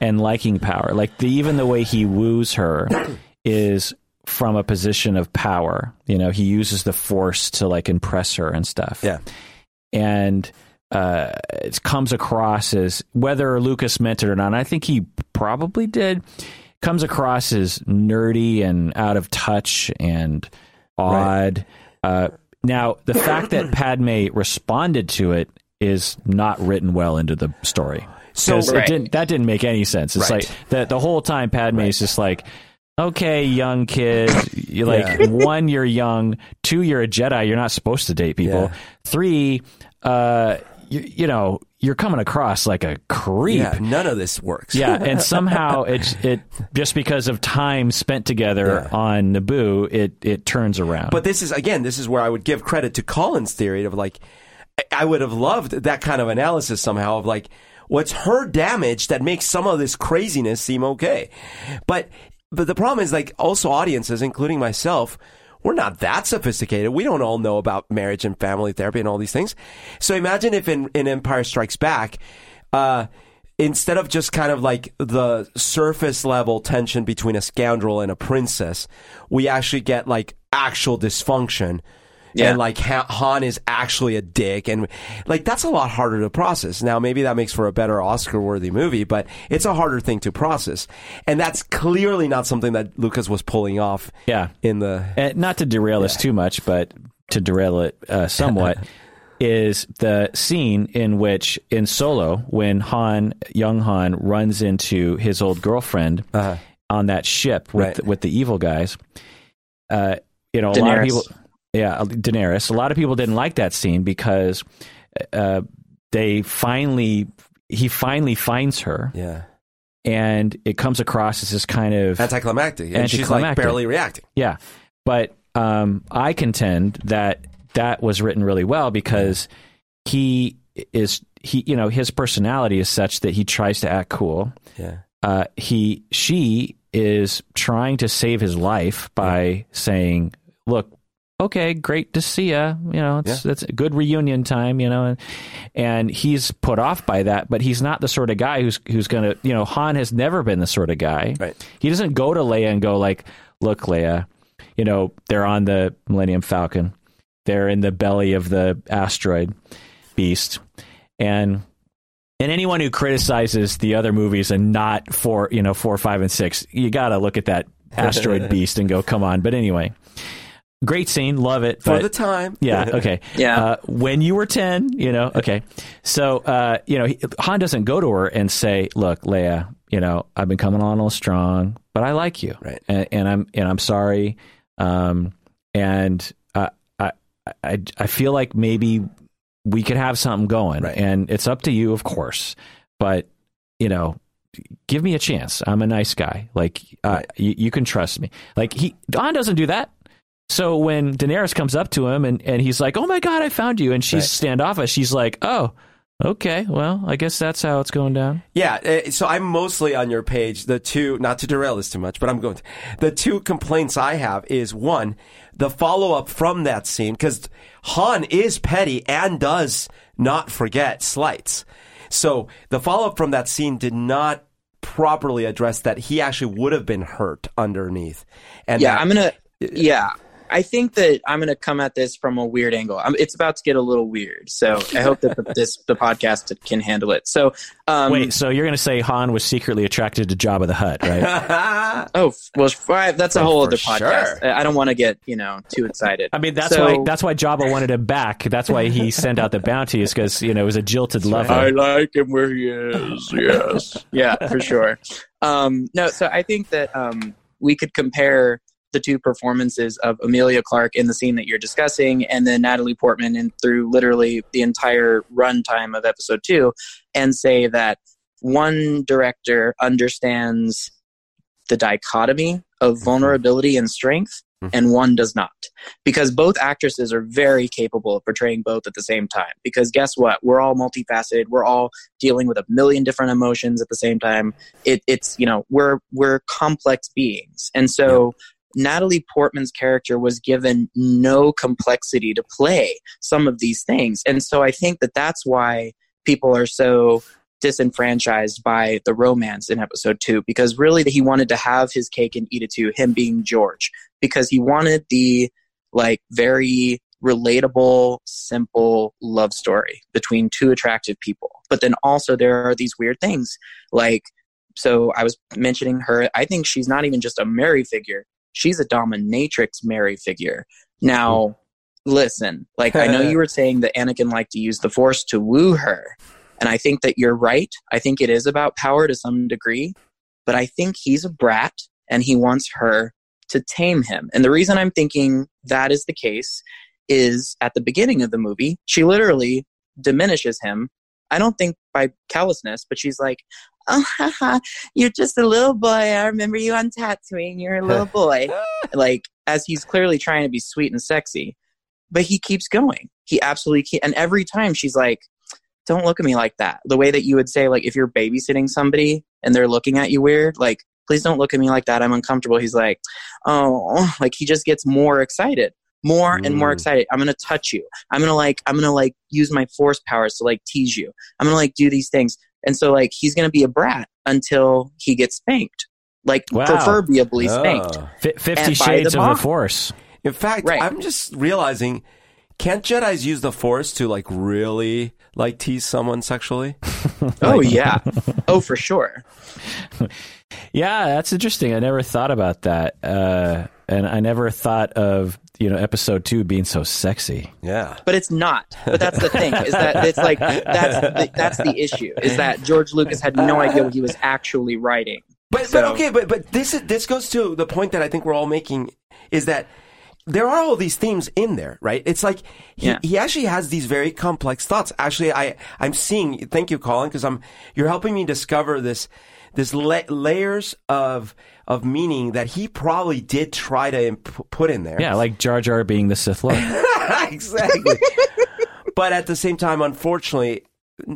and liking power. Like the, even the way he woos her is from a position of power. You know, he uses the force to like impress her and stuff. Yeah. And uh, it comes across as whether Lucas meant it or not. I think he probably did. Comes across as nerdy and out of touch and odd. Right. Uh, now, the fact that Padme responded to it is not written well into the story. So right. didn't, that didn't make any sense. It's right. like the the whole time Padme is just like, okay, young kid. You're like yeah. one, you're young. Two, you're a Jedi. You're not supposed to date people. Yeah. Three, uh, you, you, know, you're coming across like a creep. Yeah, none of this works. yeah, and somehow it it just because of time spent together on Naboo, it it turns around. But this is again, this is where I would give credit to Collin's theory of like, I would have loved that kind of analysis somehow of like. What's her damage that makes some of this craziness seem okay? But but the problem is like also audiences, including myself, we're not that sophisticated. We don't all know about marriage and family therapy and all these things. So imagine if in, in Empire Strikes Back, uh, instead of just kind of like the surface level tension between a scoundrel and a princess, we actually get like actual dysfunction yeah. and like Han is actually a dick, and like that's a lot harder to process. Now, maybe that makes for a better Oscar-worthy movie, but it's a harder thing to process, and that's clearly not something that Lucas was pulling off. Yeah, in the and not to derail yeah. this too much, but to derail it uh, somewhat. is the scene in which in Solo when Han, young Han, runs into his old girlfriend uh-huh. on that ship with right. with the evil guys. Uh, you know, a Daenerys. lot of people yeah, uh, Daenerys. A lot of people didn't like that scene because uh, they finally he finally finds her. Yeah. And it comes across as this kind of anticlimactic, and anticlimactic. she's like barely reacting. Yeah, but um, I contend that that was written really well because he is he you know his personality is such that he tries to act cool. Yeah. Uh, he she is trying to save his life by yeah. saying, "Look, okay, great to see you. You know, it's yeah. it's a good reunion time. You know, and, and he's put off by that, but he's not the sort of guy who's who's gonna. You know, Han has never been the sort of guy. Right. He doesn't go to Leia and go like, "Look, Leia, you know, they're on the Millennium Falcon. They're in the belly of the asteroid beast, and." And anyone who criticizes the other movies and not four, you know, four, five, and six, you got to look at that asteroid beast and go, "Come on!" But anyway, great scene, love it. For the time. Yeah, okay. yeah. Uh, when you were 10, you know, okay. So, uh, you know, Han doesn't go to her and say, look, Leia, you know, I've been coming on all strong, but I like you. Right. And, and I'm, and I'm sorry. Um, and uh, I, I, I feel like maybe we could have something going right. and it's up to you, of course, but you know, give me a chance. I'm a nice guy. Like, uh, right. you, you can trust me. Like he, Han doesn't do that. So when Daenerys comes up to him and, and he's like, "Oh my god, I found you," and she's right. standoffish, she's like, "Oh, okay, well, I guess that's how it's going down." Yeah, eh, so I'm mostly on your page. The two, not to derail this too much, but I'm going to. The two complaints I have is one, the follow up from that scene because Han is petty and does not forget slights. So the follow up from that scene did not properly address that he actually would have been hurt underneath. And yeah, that, I'm gonna. Yeah, I think that I'm going to come at this from a weird angle. I'm, it's about to get a little weird, so I hope that the, this the podcast can handle it. So, um, wait, so you're going to say Han was secretly attracted to Jabba the Hutt, right? oh, well, that's a oh, whole other podcast. Sure. I don't want to get you know too excited. I mean, that's so, why that's why Jabba wanted him back. That's why he sent out the bounty, is because you know it was a jilted lover. I like him where he is. Yes, yeah, for sure. Um, no, so I think that um, we could compare the two performances of Emilia Clarke in the scene that you're discussing, and then Natalie Portman in through literally the entire runtime of episode two, and say that one director understands the dichotomy of mm-hmm. vulnerability and strength, mm-hmm. and one does not. Because both actresses are very capable of portraying both at the same time. Because guess what? We're all multifaceted. We're all dealing with a million different emotions at the same time. It, it's, you know, we're, we're complex beings. And so Natalie Portman's character was given no complexity to play some of these things. And so I think that that's why people are so disenfranchised by the romance in episode two because really he wanted to have his cake and eat it too, him being George, because he wanted the like very relatable, simple love story between two attractive people. But then also there are these weird things like, so I was mentioning her, I think she's not even just a Mary figure, she's a dominatrix Mary figure. Now, listen, like I know you were saying that Anakin liked to use the Force to woo her. And I think that you're right. I think it is about power to some degree, but I think he's a brat and he wants her to tame him. And the reason I'm thinking that is the case is at the beginning of the movie, she literally diminishes him. I don't think by callousness, but she's like, oh, haha, you're just a little boy. I remember you on Tatooine. You're a little boy. like, as he's clearly trying to be sweet and sexy. But he keeps going. He absolutely keeps. And every time she's like, don't look at me like that. The way that you would say, like, if you're babysitting somebody and they're looking at you weird, like, please don't look at me like that. I'm uncomfortable. He's like, oh, like he just gets more excited, more and more Mm. excited. I'm gonna touch you. I'm gonna like, I'm gonna like use my force powers to like tease you. I'm gonna like do these things. And so like he's gonna be a brat until he gets spanked, like Wow. proverbially spanked. Oh. Fi- Fifty And Shades the of the. Force. In fact, Right. I'm just realizing, can't Jedi's use the Force to like really like tease someone sexually? Oh yeah, oh for sure. Yeah, that's interesting. I never thought about that, uh, and I never thought of you know episode two being so sexy. Yeah. but it's not. But that's the thing is that it's like that's the, that's the issue is that George Lucas had no idea what he was actually writing. But So- but okay, but but this is this goes to the point that I think we're all making is that there are all these themes in there, right? It's like he, Yeah. he actually has these very complex thoughts. Actually, I I'm seeing. Thank you, Collin, because I'm you're helping me discover this this la- layers of of meaning that he probably did try to imp- put in there. Yeah, like Jar Jar being the Sith Lord. exactly. but at the same time, unfortunately,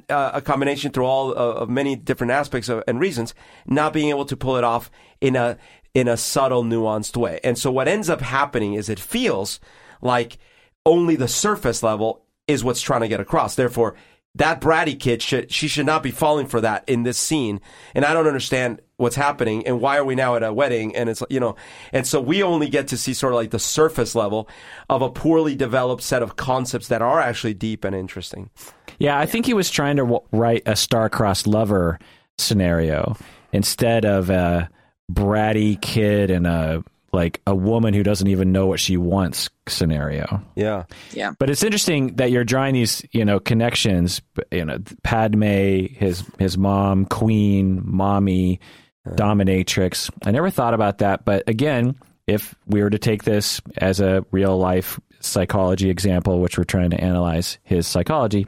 uh, a combination through all uh, of many different aspects of, and reasons, not being able to pull it off in a in a subtle, nuanced way. And so, what ends up happening is it feels like only the surface level is what's trying to get across. Therefore, that bratty kid should she should not be falling for that in this scene. And I don't understand what's happening and why are we now at a wedding and it's you know and so we only get to see sort of like the surface level of a poorly developed set of concepts that are actually deep and interesting. Yeah, I think he was trying to write a star-crossed lover scenario instead of a bratty kid and a like a woman who doesn't even know what she wants scenario. Yeah. Yeah. But it's interesting that you're drawing these, you know, connections. You know, Padme, his his mom, Queen, mommy, dominatrix. I never thought about that, but again, if we were to take this as a real life psychology example, which we're trying to analyze his psychology,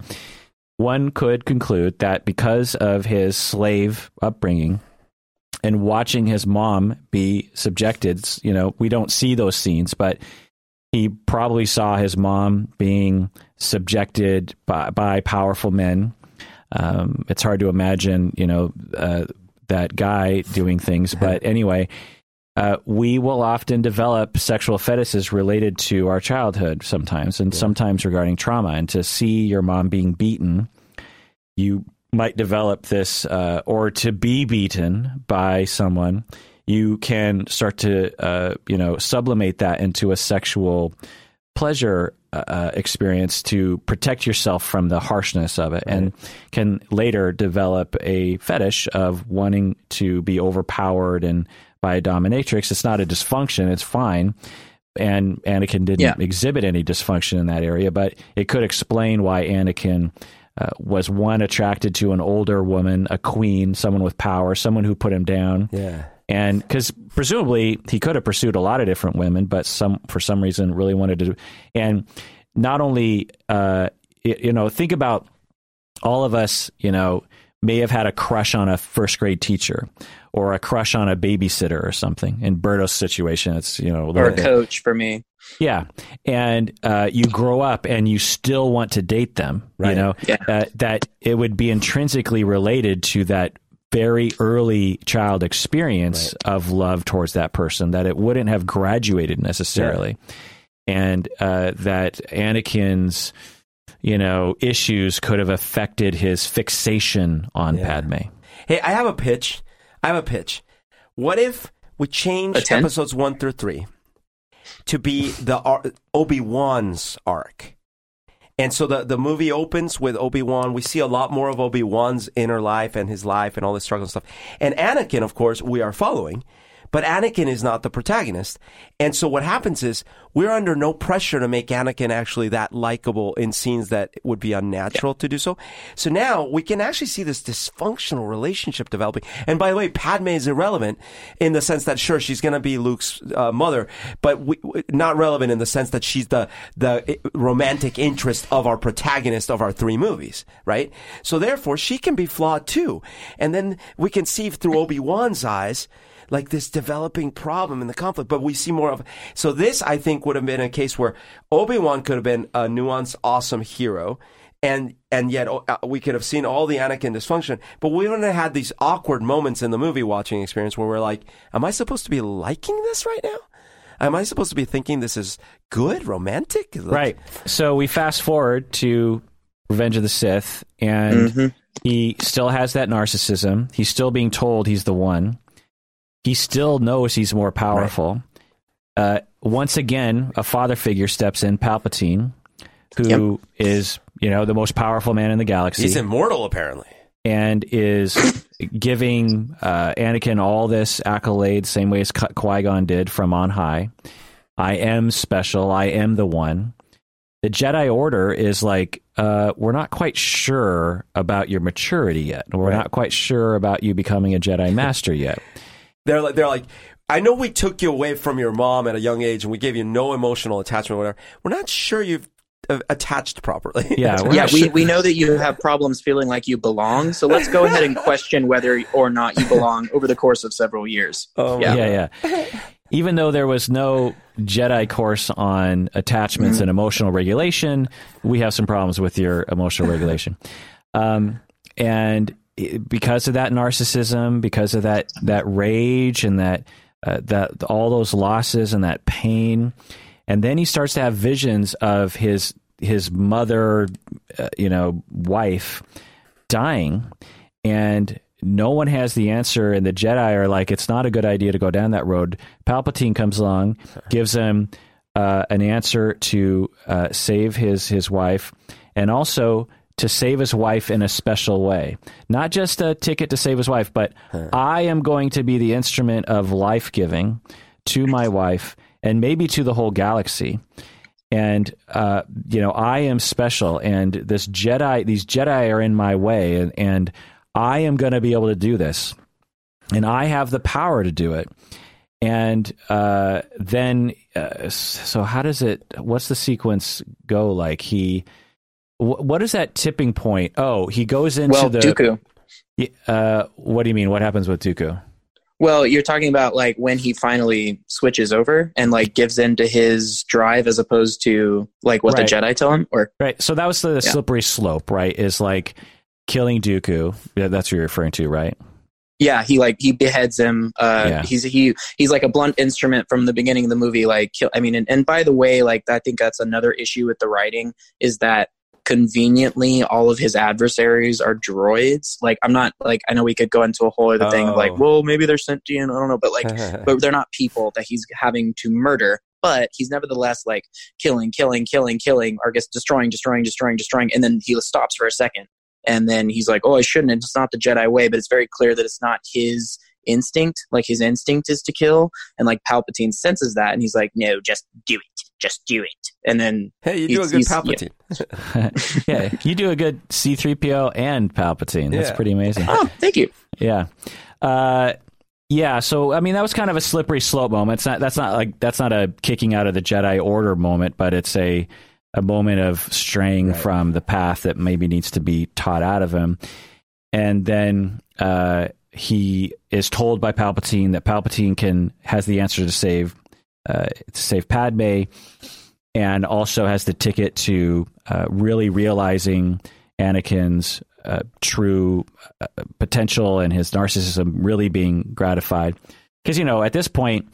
one could conclude that because of his slave upbringing and watching his mom be subjected, you know, we don't see those scenes, but he probably saw his mom being subjected by, by powerful men. Um, it's hard to imagine, you know, uh, that guy doing things. But anyway, uh, we will often develop sexual fetishes related to our childhood sometimes, and sometimes regarding trauma. And to see your mom being beaten, you might develop this, uh, or to be beaten by someone, you can start to, uh, you know, sublimate that into a sexual pleasure uh, experience to protect yourself from the harshness of it, and can later develop a fetish of wanting to be overpowered and by a dominatrix. It's not a dysfunction; it's fine. And Anakin didn't Yeah. exhibit any dysfunction in that area, but it could explain why Anakin uh, was one attracted to an older woman, a queen, someone with power, someone who put him down Yeah. and because presumably he could have pursued a lot of different women, but some for some reason really wanted to. And not only, uh, you know, think about all of us, you know, may have had a crush on a first grade teacher, or a crush on a babysitter or something. In Berto's situation, it's you know a or a coach for me. yeah, and uh, you grow up and you still want to date them. You know Yeah. uh, that it would be intrinsically related to that very early child experience of love towards that person. That it wouldn't have graduated necessarily, and uh, that Anakin's you know issues could have affected his fixation on Yeah. Padme. Hey, I have a pitch. I have a pitch. What if we change episodes one through three to be the Obi Wan's arc? And so the, the movie opens with Obi Wan. We see a lot more of Obi Wan's inner life and his life and all this struggle and stuff. And Anakin, of course, we are following. But Anakin is not the protagonist. And so what happens is we're under no pressure to make Anakin actually that likable in scenes that would be unnatural to do so. So now we can actually see this dysfunctional relationship developing. And by the way, Padme is irrelevant in the sense that sure, she's going to be Luke's uh, mother, but we, we- not relevant in the sense that she's the, the romantic interest of our protagonist of our three movies, right? So therefore she can be flawed too. And then we can see through Obi-Wan's eyes, like this developing problem in the conflict, but we see more of. So this, I think, would have been a case where Obi Wan could have been a nuanced, awesome hero, and and yet uh, we could have seen all the Anakin dysfunction, but we wouldn't have had these awkward moments in the movie watching experience where we're like, "Am I supposed to be liking this right now? Am I supposed to be thinking this is good, romantic?" Like- Right. So we fast forward to Revenge of the Sith, and Mhm. he still has that narcissism. He's still being told he's the one. He still knows he's more powerful. Uh, once again, a father figure steps in, Palpatine, who is you know the most powerful man in the galaxy, He's immortal, apparently. and is giving uh, Anakin all this accolade, same way as Qui Gon did from on high. I am special. I am the one. The Jedi Order is like, uh, we're not quite sure about your maturity yet. We're Right. not quite sure about you becoming a Jedi Master yet. They're like, they're like, I know we took you away from your mom at a young age and we gave you no emotional attachment or whatever. We're not sure you've uh, attached properly. Yeah, we're yeah, not we, sure- we know that you have problems feeling like you belong. So let's go ahead and question whether or not you belong over the course of several years. Oh, Yeah. yeah, yeah. Even though there was no Jedi course on attachments and emotional regulation, we have some problems with your emotional regulation. Um, and because of that narcissism, because of that that rage and that uh, that all those losses and that pain, and then he starts to have visions of his his mother, uh, you know, wife dying, and no one has the answer. And the Jedi are like, it's not a good idea to go down that road. Palpatine comes along, gives him uh, an answer to uh, save his his wife, and also to save his wife in a special way. Not just a ticket to save his wife, but I am going to be the instrument of life giving to my wife and maybe to the whole galaxy and uh, you know I am special, and this Jedi, these Jedi are in my way, and, and I am going to be able to do this, and I have the power to do it. And uh, then, uh, so how does it? What's the sequence go like? He, what is that tipping point? Oh, he goes into Well, the. Dooku. Uh, what do you mean? What happens with Dooku? Well, you're talking about like when he finally switches over and like gives in to his drive as opposed to like what Right. the Jedi tell him, or Right. So that was the slippery slope, right? Is like killing Dooku. Yeah, That's what you're referring to, right? yeah, he like he beheads him. Uh, Yeah. He's he he's like a blunt instrument from the beginning of the movie. Like, kill, I mean, and, and by the way, like I think that's another issue with the writing is that conveniently all of his adversaries are droids. Like, I'm not like I know we could go into a whole other thing of Oh. like, well, maybe they're sentient. I don't know, but like but they're not people that he's having to murder. But he's nevertheless like killing, killing, killing, killing, or just destroying, destroying, destroying, destroying, and then he stops for a second, and then he's like, "Oh, I shouldn't. It's not the Jedi way." But it's very clear that it's not his instinct. Like his instinct is to kill, and like Palpatine senses that, and he's like, "No, just do it, just do it." And then hey, you do a good he's- yeah. Palpatine. yeah, you do a good C3PO and Palpatine. That's Yeah. pretty amazing. oh, thank you. Yeah. Uh, yeah, so I mean that was kind of a slippery slope moment. It's not that's not like that's not a kicking out of the Jedi order moment, but it's a a moment of straying Right. from the path that maybe needs to be taught out of him. And then uh, he is told by Palpatine that Palpatine can has the answer to save uh, to save Padme, and also has the ticket to uh, really realizing Anakin's uh, true uh, potential and his narcissism really being gratified. Because you know, at this point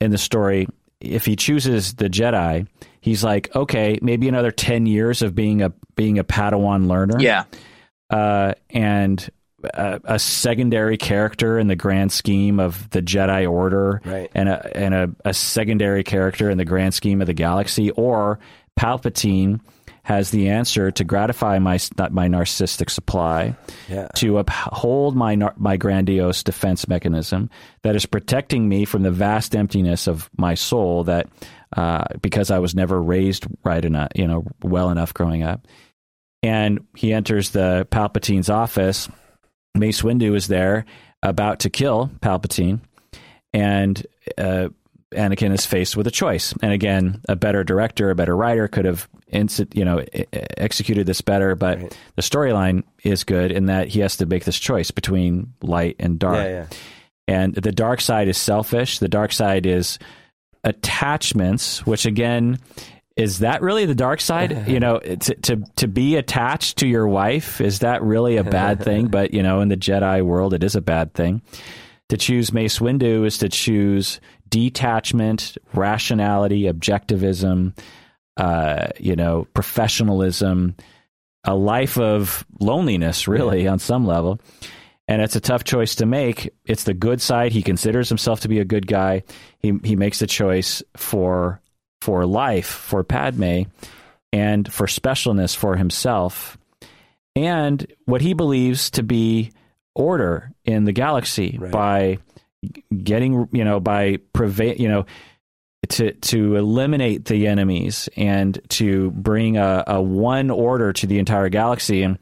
in the story, if he chooses the Jedi, he's like, okay, maybe another ten years of being a being a Padawan learner. Yeah. Uh, and a, a, secondary character in the grand scheme of the Jedi Order, right. and a and a, a secondary character in the grand scheme of the galaxy, or Palpatine has the answer to gratify my my narcissistic supply, yeah. to uphold my my grandiose defense mechanism that is protecting me from the vast emptiness of my soul that uh, because I was never raised right enough, you know, well enough growing up. And he enters the Palpatine's office. Mace Windu is there, about to kill Palpatine, and uh, Anakin is faced with a choice. And again, a better director, a better writer could have, you know, executed this better. But right. the storyline is good in that he has to make this choice between light and dark. Yeah, yeah. And the dark side is selfish. The dark side is attachments, which again is that really the dark side? you know, to, to to be attached to your wife is that really a bad thing? But you know, in the Jedi world, it is a bad thing. To choose Mace Windu is to choose detachment, rationality, objectivism, uh, you know, professionalism, a life of loneliness, really, on some level. And it's a tough choice to make. It's the good side. He considers himself to be a good guy. He he makes the choice for for life for Padme and for specialness for himself and what he believes to be order in the galaxy right. by getting you know by prevail you know to to eliminate the enemies and to bring a, a one order to the entire galaxy and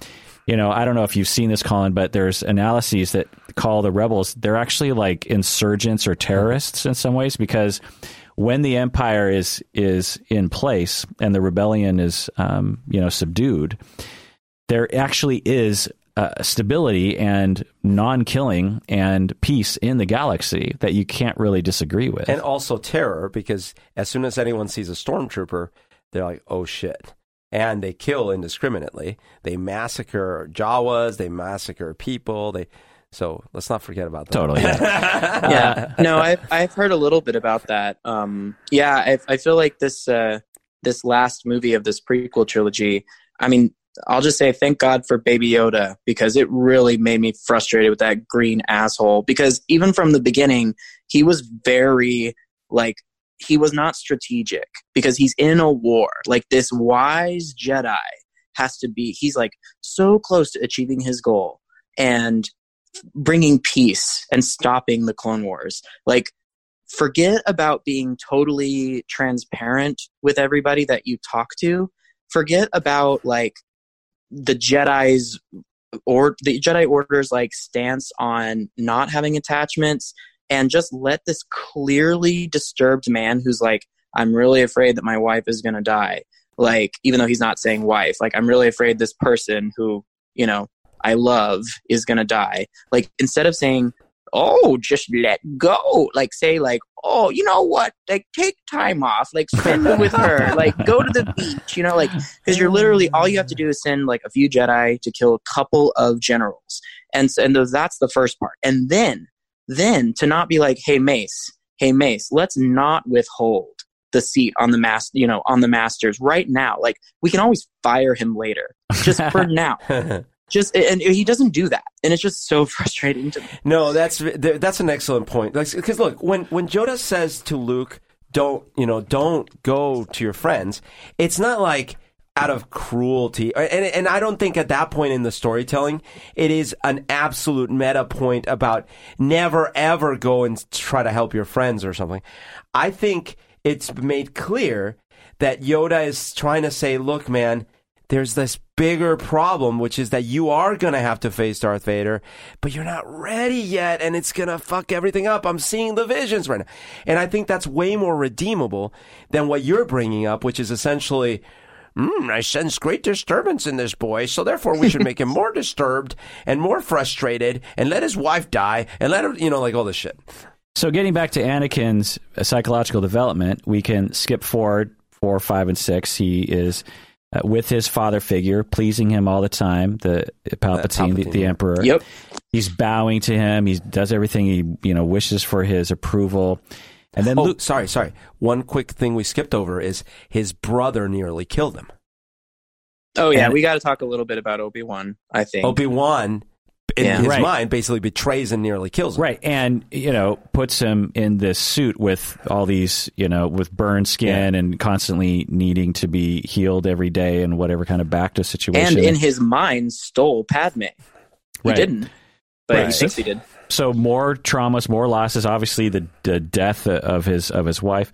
you know I don't know if you've seen this Collin but there's analyses that call the rebels they're actually like insurgents or terrorists in some ways because when the empire is is in place and the rebellion is um, you know subdued there actually is uh, stability and non-killing and peace in the galaxy that you can't really disagree with. And also terror, because as soon as anyone sees a stormtrooper, they're like, "Oh shit!" And they kill indiscriminately. They massacre Jawas. They massacre people. They so let's not forget about that. Totally. Yeah. yeah. No, I've I've heard a little bit about that. Um, yeah, I, I feel like this uh, this last movie of this prequel trilogy. I mean, I'll just say thank God for Baby Yoda because it really made me frustrated with that green asshole. Because even from the beginning, he was very like he was not strategic because he's in a war. Like this wise Jedi has to be. He's like so close to achieving his goal and bringing peace and stopping the Clone Wars. Like forget about being totally transparent with everybody that you talk to forget about like the Jedi's or the Jedi Order's like stance on not having attachments and just let this clearly disturbed man who's like, I'm really afraid that my wife is gonna die. Like, even though he's not saying wife, like I'm really afraid this person who, you know, I love is gonna die. Like instead of saying, oh, just let go. Like say like, oh, you know what? Like take time off, like spend it with her, like go to the beach, you know, like because you're literally all you have to do is send like a few Jedi to kill a couple of generals, and and that's the first part, and then then to not be like, hey Mace, hey Mace, let's not withhold the seat on the master, you know, on the masters right now. Like we can always fire him later, just for now just and he doesn't do that. And it's just so frustrating to me. No that's that's an excellent point. Because look when when Yoda says to luke don't you know don't go to your friends it's not like out of cruelty. And, and i don't think at that point in the storytelling it is an absolute meta point about never ever go and try to help your friends or something. I think it's made clear that yoda is trying to say look man there's this bigger problem, which is that you are going to have to face Darth Vader, but you're not ready yet, and it's going to fuck everything up. I'm seeing the visions right now. And I think that's way more redeemable than what you're bringing up, which is essentially mm, I sense great disturbance in this boy, so therefore we should make him more disturbed and more frustrated and let his wife die and let him, you know, like all this shit. So, getting back to Anakin's psychological development, we can skip forward four, five, and six. He is uh, with his father figure, pleasing him all the time. The Palpatine, the, Palpatine, the yeah. Emperor. Yep. He's bowing to him. He does everything he you know wishes for his approval. And then Oh, Luke, sorry, sorry. One quick thing we skipped over is his brother nearly killed him. Oh yeah, And- we got to talk a little bit about Obi Wan. I think. Obi Wan, in Yeah. his Right. mind, basically betrays and nearly kills him. right, and you know puts him in this suit with all these you know with burned skin and constantly needing to be healed every day and whatever kind of back to situation. and in his mind, stole Padme. He Right. didn't, but he Right. thinks he did. so more traumas, more losses. Obviously, the, the death of his of his wife.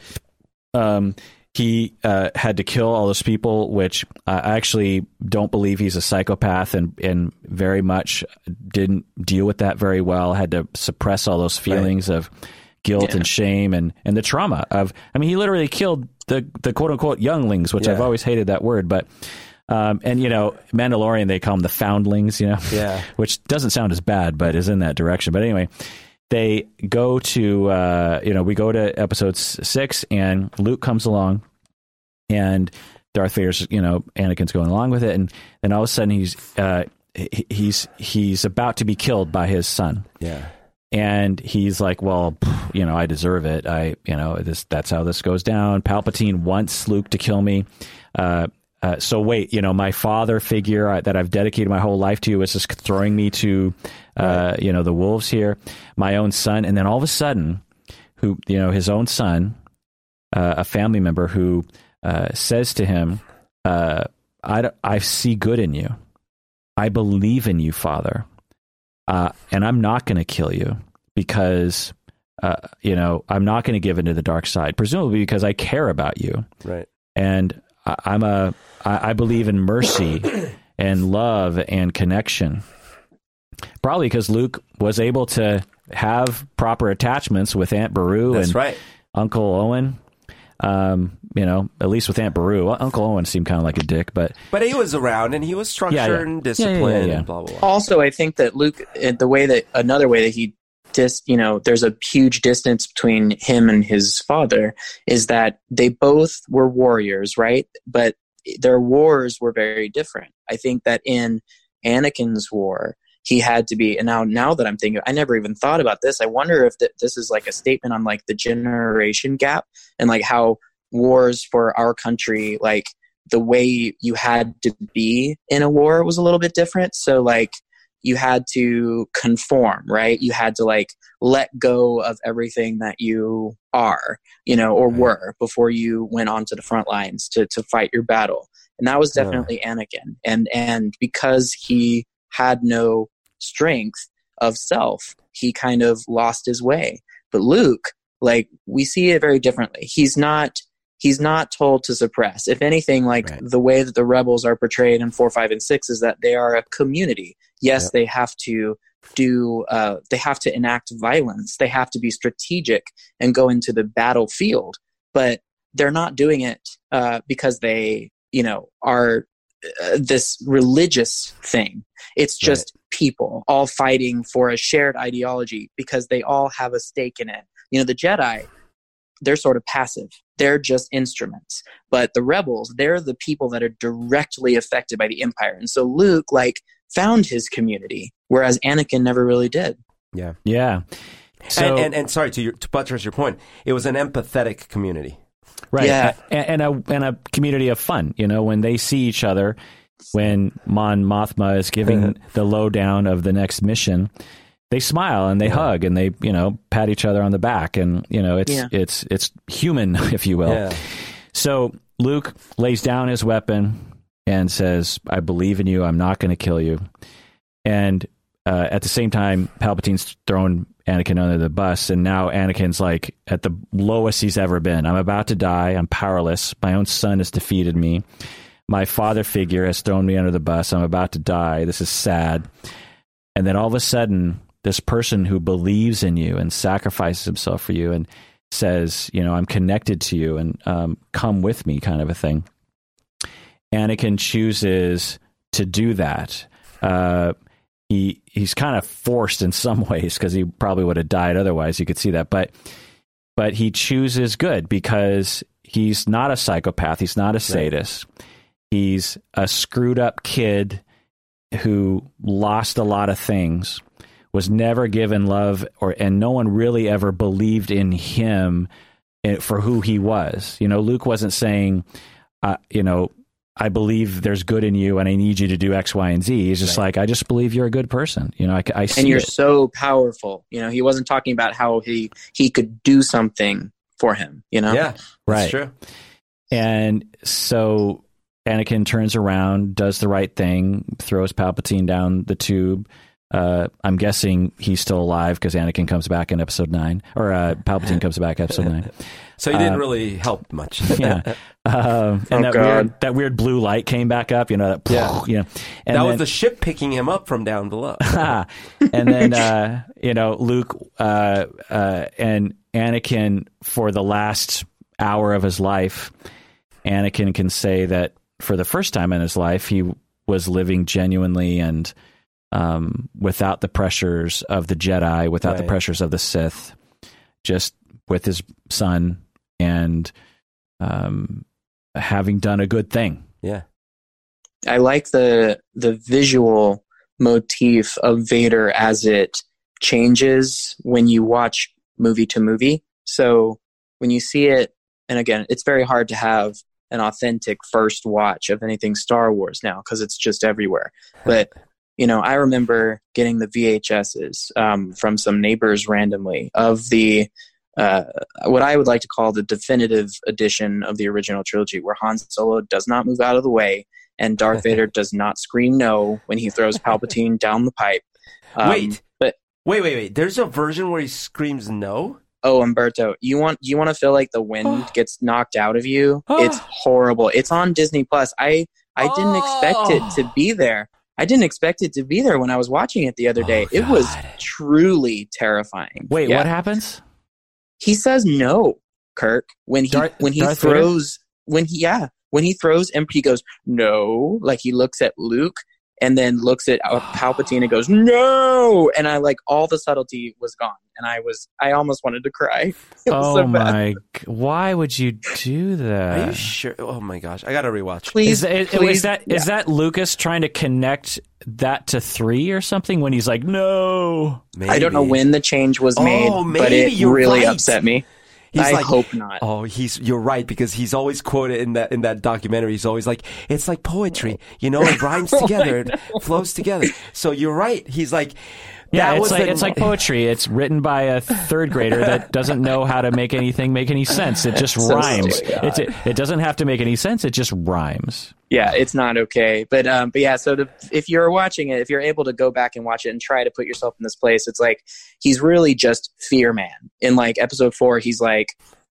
Um, he uh, had to kill all those people, which I actually don't believe he's a psychopath, and and very much didn't deal with that very well. Had to suppress all those feelings of guilt Yeah. and shame and and the trauma of. I mean, he literally killed the the quote unquote younglings, which I've always hated that word, but. Um, and you know, Mandalorian, they call them the foundlings, you know, Yeah. which doesn't sound as bad, but is in that direction. But anyway, they go to uh, you know we go to episode six, and Luke comes along, and Darth Vader's you know Anakin's going along with it, and then all of a sudden he's uh, he's he's about to be killed by his son. Yeah. And he's like, well, you know, I deserve it. I, you know, this that's how this goes down. Palpatine wants Luke to kill me. Uh, uh, so wait, you know, my father figure uh, that I've dedicated my whole life to is just throwing me to, uh, you know, the wolves here. My own son, and then all of a sudden, who you know, his own son, uh, a family member who uh, says to him, uh, I, I see good in you. I believe in you, Father. Uh, and I'm not going to kill you because, uh, you know, I'm not going to give into the dark side, presumably because I care about you. Right. And I, I'm a, I, I believe in mercy and love and connection. Probably because Luke was able to have proper attachments with Aunt Beru That's and right. Uncle Owen. Um, you know, at least with Aunt Beru, Uncle Owen seemed kind of like a dick, but But he was around and he was structured Yeah, yeah. and Yeah, yeah, disciplined yeah. and blah, blah, blah. Also, I think that Luke, the way that another way that he dis, you know, there's a huge distance between him and his father is that they both were warriors, right? But their wars were very different. I think that in Anakin's war, he had to be, and now now that I'm thinking, I never even thought about this. I wonder if th- this is like a statement on like the generation gap and like how wars for our country, like the way you had to be in a war was a little bit different. So like you had to conform, right? You had to like let go of everything that you are, you know, or Right. were before you went onto the front lines to to fight your battle. And that was Yeah. definitely Anakin. And and because he had no strength of self, he kind of lost his way. But Luke, like we see it very differently. He's not he's not told to suppress. If anything, like Right. the way that the rebels are portrayed in four, five, and six is that they are a community. Yes, Yep. they have to do uh, they have to enact violence. They have to be strategic and go into the battlefield, but they're not doing it uh, because they you know are uh, this religious thing. It's just people all fighting for a shared ideology because they all have a stake in it. You know, the Jedi, they're sort of passive. They're just instruments. But the rebels, they're the people that are directly affected by the empire. And so Luke like found his community, whereas Anakin never really did. yeah. Yeah. So, and, and, and sorry, to, your, to buttress your point, it was an empathetic community. right Yeah. and, and a and a community of fun you know when they see each other when mon mothma is giving the lowdown of the next mission they smile and they hug and they you know pat each other on the back and you know it's Yeah. it's it's human if you will. Yeah. so luke lays down his weapon and says i believe in you. I'm not going to kill you. And uh, at the same time palpatine's thrown anakin under the bus and now anakin's like at the lowest he's ever been. I'm about to die. I'm powerless. My own son has defeated me. My father figure has thrown me under the bus. I'm about to die. This is sad. And then all of a sudden this person who believes in you and sacrifices himself for you and says you know i'm connected to you and um, come with me kind of a thing Anakin chooses to do that. Uh, he he's kind of forced in some ways because he probably would have died otherwise. You could see that, but but he chooses good because he's not a psychopath. He's not a sadist. Right. He's a screwed up kid who lost a lot of things, was never given love, or and no one really ever believed in him eh, for who he was. You know, Luke wasn't saying, uh, you know, I believe there's good in you and I need you to do X, Y, and Z. He's just right. like, I just believe you're a good person. You know, I, I see And you're it. so powerful. You know, he wasn't talking about how he, he could do something for him, you know? Yeah, right. true. And so Anakin turns around, does the right thing, throws Palpatine down the tube. Uh, I'm guessing he's still alive because Anakin comes back in episode nine, or uh, Palpatine comes back episode nine. So he didn't uh, really help much. yeah, uh, and oh, that God. weird that weird blue light came back up. You know that. Yeah, you know, and that then, was the ship picking him up from down below. and then uh, you know Luke uh, uh, and Anakin for the last hour of his life, Anakin can say that for the first time in his life he was living genuinely and um, without the pressures of the Jedi, without right. the pressures of the Sith, just with his son and um, having done a good thing. Yeah, I like the the visual motif of Vader as it changes when you watch movie to movie. So when you see it, and again, it's very hard to have an authentic first watch of anything Star Wars now because it's just everywhere. But you know, I remember getting the VHSs um, from some neighbors randomly of the uh, what I would like to call the definitive edition of the original trilogy, where Han Solo does not move out of the way and Darth Vader does not scream no when he throws Palpatine down the pipe. Um, wait, but wait, wait, wait. There's a version where he screams no. Oh, Humberto, you want you want to feel like the wind gets knocked out of you? it's horrible. It's on Disney Plus. I I didn't expect it to be there. I didn't expect it to be there when I was watching it the other day. Oh, it was truly terrifying. Wait, yeah. what happens? He says no, Kirk, when he Darth, when he Darth throws Vader? when he yeah, when he throws and he goes, No, like he looks at Luke and then looks at uh, Palpatine and goes, No and I like all the subtlety was gone. And I was I almost wanted to cry. oh so my why would you do that? Are you sure? Oh my gosh. I gotta rewatch. Please, is, please, is that yeah. is that Lucas trying to connect that to three or something when he's like, no. Maybe. I don't know when the change was made, oh, but it really right. upset me. He's I like, hope not. Oh, he's you're right because he's always quoted in that in that documentary. He's always like, it's like poetry, you know, it rhymes together, it flows together. So you're right. He's like, yeah, it's like the, it's like poetry. It's written by a third grader that doesn't know how to make anything make any sense. It just so rhymes. It, it doesn't have to make any sense. It just rhymes. Yeah, it's not okay. But um, but yeah. So the, if you're watching it, if you're able to go back and watch it and try to put yourself in this place, it's like he's really just fear man. In like episode four, he's like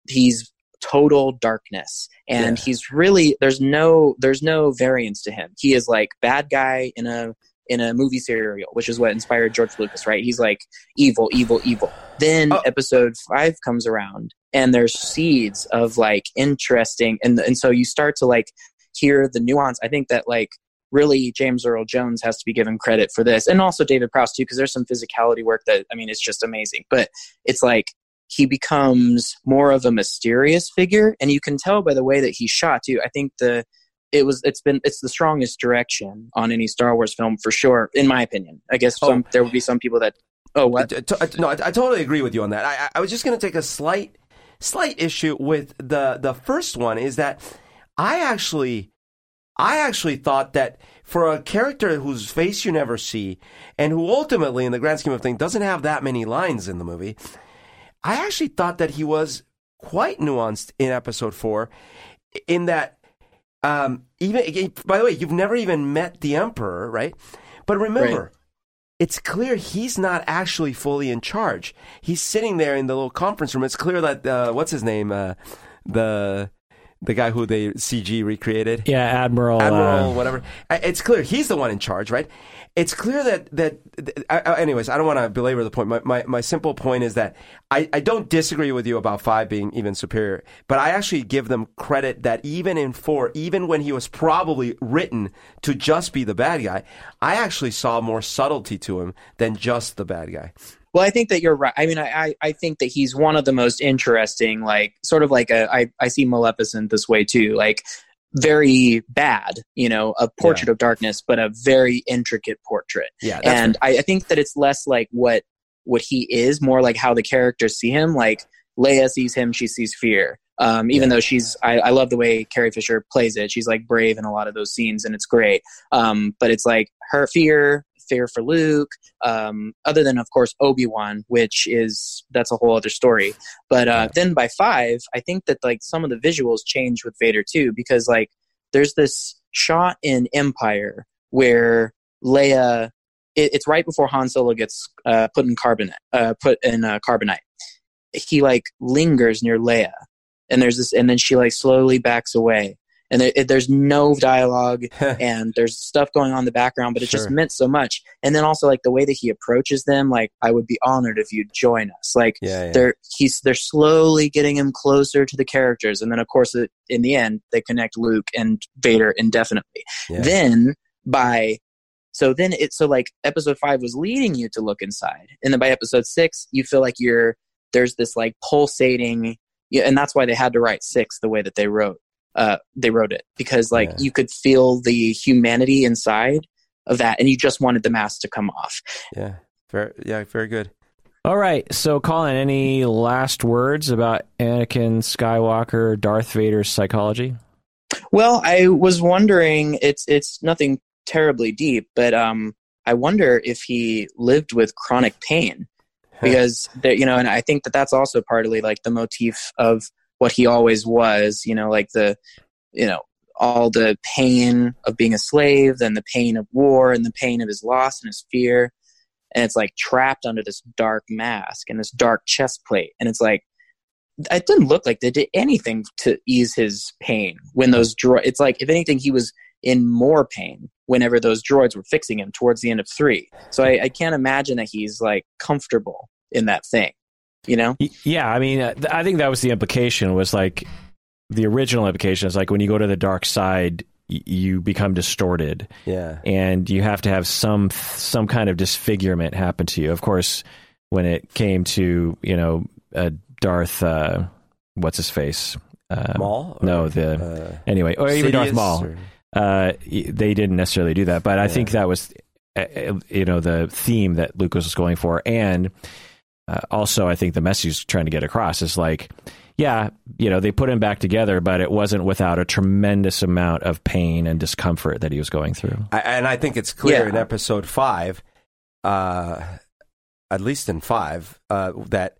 he's total darkness and yeah. he's really there's no there's no variance to him he is like bad guy in a in a movie serial, which is what inspired George Lucas, right? He's like evil, evil, evil. Then oh. episode five comes around and there's seeds of like interesting and and so you start to like hear the nuance. I think that like really James Earl Jones has to be given credit for this. And also David Prowse too, because there's some physicality work that I mean it's just amazing. But it's like he becomes more of a mysterious figure and you can tell by the way that he's shot too. I think the it was it's been it's the strongest direction on any Star Wars film for sure, in my opinion. I guess oh. some, oh. there would be some people that oh what no I, I totally agree with you on that. I, I was just going to take a slight slight issue with the the first one is that I actually I actually thought that for a character whose face you never see and who ultimately in the grand scheme of things doesn't have that many lines in the movie, I actually thought that he was quite nuanced in episode 4 in that um, even by the way, you've never even met the emperor, right? But remember, right. it's clear he's not actually fully in charge. He's sitting there in the little conference room. It's clear that uh, what's his name, uh, the the guy who they CG recreated. Yeah, Admiral. Admiral, uh, whatever. It's clear he's the one in charge, right? It's clear that that. Anyways, I don't want to belabor the point. My, my my simple point is that I I don't disagree with you about five being even superior, but I actually give them credit that even in four, even when he was probably written to just be the bad guy, I actually saw more subtlety to him than just the bad guy. Well, I think that you're right. I mean, I, I, I think that he's one of the most interesting, like sort of like a, I, I see Maleficent this way too, like very bad, you know, a portrait of darkness, but a very intricate portrait. Yeah, and I, I think that it's less like what what he is, more like how the characters see him. Like Leia sees him, she sees fear. Um, even Yeah. though she's, I, I love the way Carrie Fisher plays it. She's like brave in a lot of those scenes, and it's great. Um, but it's like her fear, fear for Luke. Um, other than of course Obi Wan, which is that's a whole other story. But uh, then by five, I think that like some of the visuals change with Vader too, because like there's this shot in Empire where Leia. It, it's right before Han Solo gets uh, put in carbonite. Uh, put in uh, carbonite. He like lingers near Leia, and there's this, and then she like slowly backs away, and there, it, there's no dialogue, and there's stuff going on in the background, but it just meant so much. And then also like the way that he approaches them, like I would be honored if you'd join us. Like yeah, yeah. they're he's they're slowly getting him closer to the characters, and then of course it, in the end they connect Luke and Vader indefinitely. Yeah. Then by so then it so like episode five was leading you to look inside, and then by episode six you feel like you're there's this like pulsating, yeah, and that's why they had to write six the way that they wrote uh they wrote it because like Yeah. you could feel the humanity inside of that, and you just wanted the mask to come off. yeah, very, yeah, very good. All right. So, Collin, any last words about Anakin Skywalker, Darth Vader's psychology? Well, I was wondering. It's it's nothing terribly deep, but um, I wonder if he lived with chronic pain because there, you know, and I think that that's also partly like the motif of what he always was. You know, like the you know all the pain of being a slave, then the pain of war, and the pain of his loss and his fear, and it's like trapped under this dark mask and this dark chest plate, and it's like it didn't look like they did anything to ease his pain when those droids. It's like if anything, he was in more pain whenever those droids were fixing him towards the end of three. So I, I can't imagine that he's like comfortable in that thing. You know? Yeah, I mean, uh, I think that was the implication. Was like the original implication is like when you go to the dark side, you become distorted, Yeah, and you have to have some some kind of disfigurement happen to you. Of course, when it came to you know uh, Darth, uh, what's his face? Maul. No, the uh, anyway, or even Darth Sidious Maul. or- uh, they didn't necessarily do that, but I Yeah. think that was, uh, uh, you know, the theme that Lucas was going for, and uh, also I think the message he's trying to get across is like, yeah, you know, they put him back together, but it wasn't without a tremendous amount of pain and discomfort that he was going through. I, and I think it's clear Yeah. in episode five, uh, at least in five, uh, that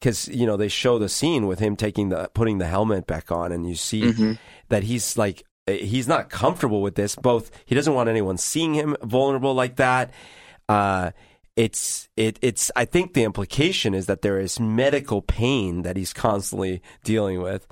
because you know they show the scene with him taking the putting the helmet back on, and you see Mhm. that he's like he's not comfortable with this. Both he doesn't want anyone seeing him vulnerable like that. Uh, it's it it's I think the implication is that there is medical pain that he's constantly dealing with.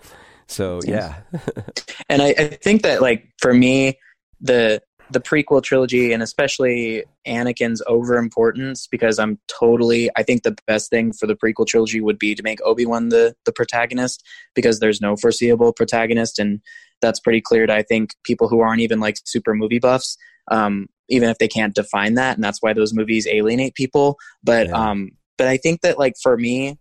So yeah, and I, I think that like for me the the prequel trilogy and especially anakin's overimportance because i'm totally i think the best thing for the prequel trilogy would be to make obi-wan the the protagonist because there's no foreseeable protagonist and that's pretty clear to i think people who aren't even like super movie buffs um, even if they can't define that and that's why those movies alienate people. But Yeah. um but i think that like for me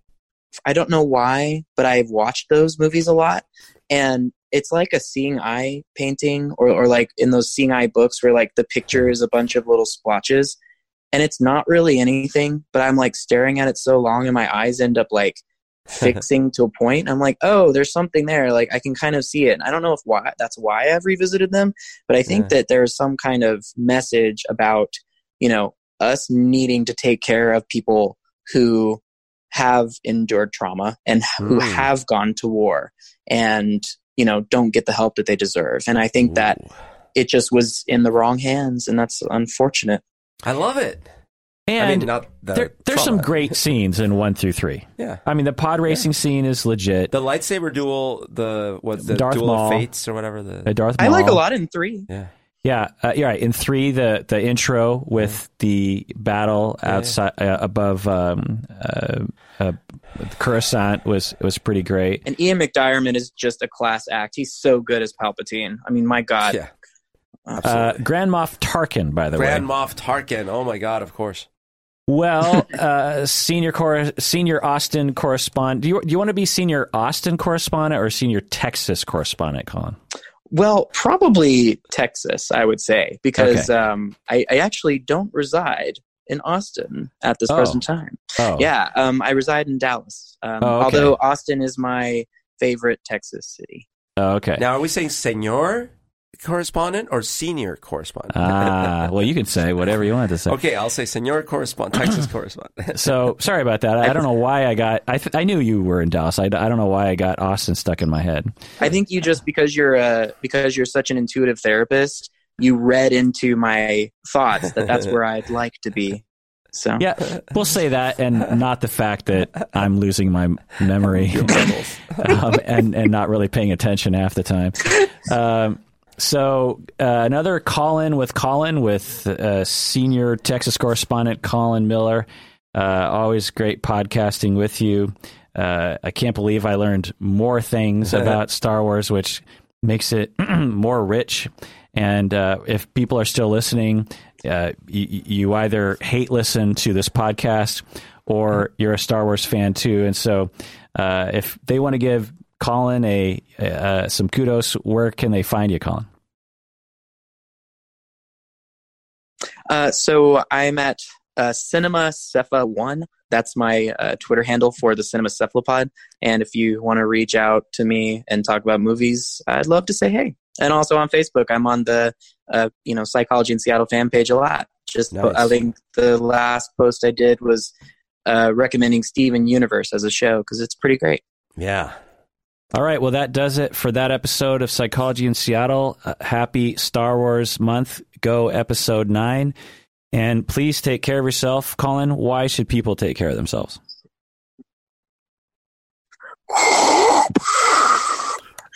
i don't know why but i've watched those movies a lot. And it's like a seeing eye painting or, or like in those seeing eye books where like the picture is a bunch of little splotches. And it's not really anything but i'm like staring at it so long and my eyes end up like fixing to a point i'm like oh there's something there like i can kind of see it and i don't know if why that's why i've revisited them but i think Yeah. that there's some kind of message about you know us needing to take care of people who have endured trauma and who Mm. have gone to war and you know don't get the help that they deserve and i think that it just was in the wrong hands and that's unfortunate I love it. And I mean, not the there, there's some great scenes in one through three. Yeah. I mean, the pod racing scene is legit. The lightsaber duel, the what the Darth duel Maul. of fates or whatever. The Uh, Darth I like a lot in three. yeah. Yeah, uh, you're right. In three, the the intro with the battle outside uh, above um, uh, uh, Coruscant was was pretty great. And Ian McDiarmid is just a class act. He's so good as Palpatine. I mean, my God. Yeah. Uh, Absolutely. Grand Moff Tarkin, by the Grand way. Grand Moff Tarkin. Oh my God! Of course. Well, uh, senior cor- senior Austin correspondent. Do you do you want to be senior Austin correspondent or senior Texas correspondent, Collin? Well, probably Texas, I would say, because um, I, I actually don't reside in Austin at this Oh. present time. Oh, Yeah, um, I reside in Dallas. Um, Oh, okay. Although Austin is my favorite Texas city. Oh, okay. Now, are we saying senor correspondent or senior correspondent? Ah, well, you can say whatever you want to say. okay, I'll say senor correspondent, Texas correspondent. So sorry about that. I, I don't know why I got. I th- I knew you were in Dallas. I, I don't know why I got Austin stuck in my head. I think you just because you're a because you're such an intuitive therapist, you read into my thoughts that that's where I'd like to be. So Yeah, we'll say that, and not the fact that I'm losing my memory um, and and not really paying attention half the time. Um, so uh, another call in with Collin with uh, senior Texas correspondent Collin Miller. Uh, always great podcasting with you. Uh, I can't believe I learned more things about Star Wars, which makes it more rich. And uh, if people are still listening, uh, you, you either hate listen to this podcast or you're a Star Wars fan too. And so, uh, if they want to give Collin a uh, some kudos, where can they find you, Collin? Uh, so I'm at uh, Cinema Cepha One. That's my uh, Twitter handle for the Cinema Cephalopod. And if you want to reach out to me and talk about movies, I'd love to say hey. And also on Facebook, I'm on the uh, you know Psychology in Seattle fan page a lot. Just Nice. I think the last post I did was uh, recommending Steven Universe as a show because it's pretty great. yeah. All right, well, that does it for that episode of Psychology in Seattle. Uh, happy Star Wars month. Go episode nine. And please take care of yourself. Collin, why should people take care of themselves?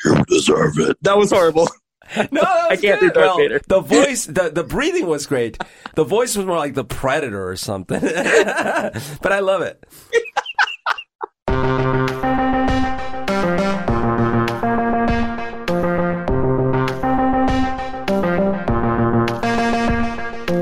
You deserve it. That was horrible. No, that was I can't do good. Darth well, Vader. The voice, the, the breathing was great. The voice was more like the Predator or something. but I love it. Thank you.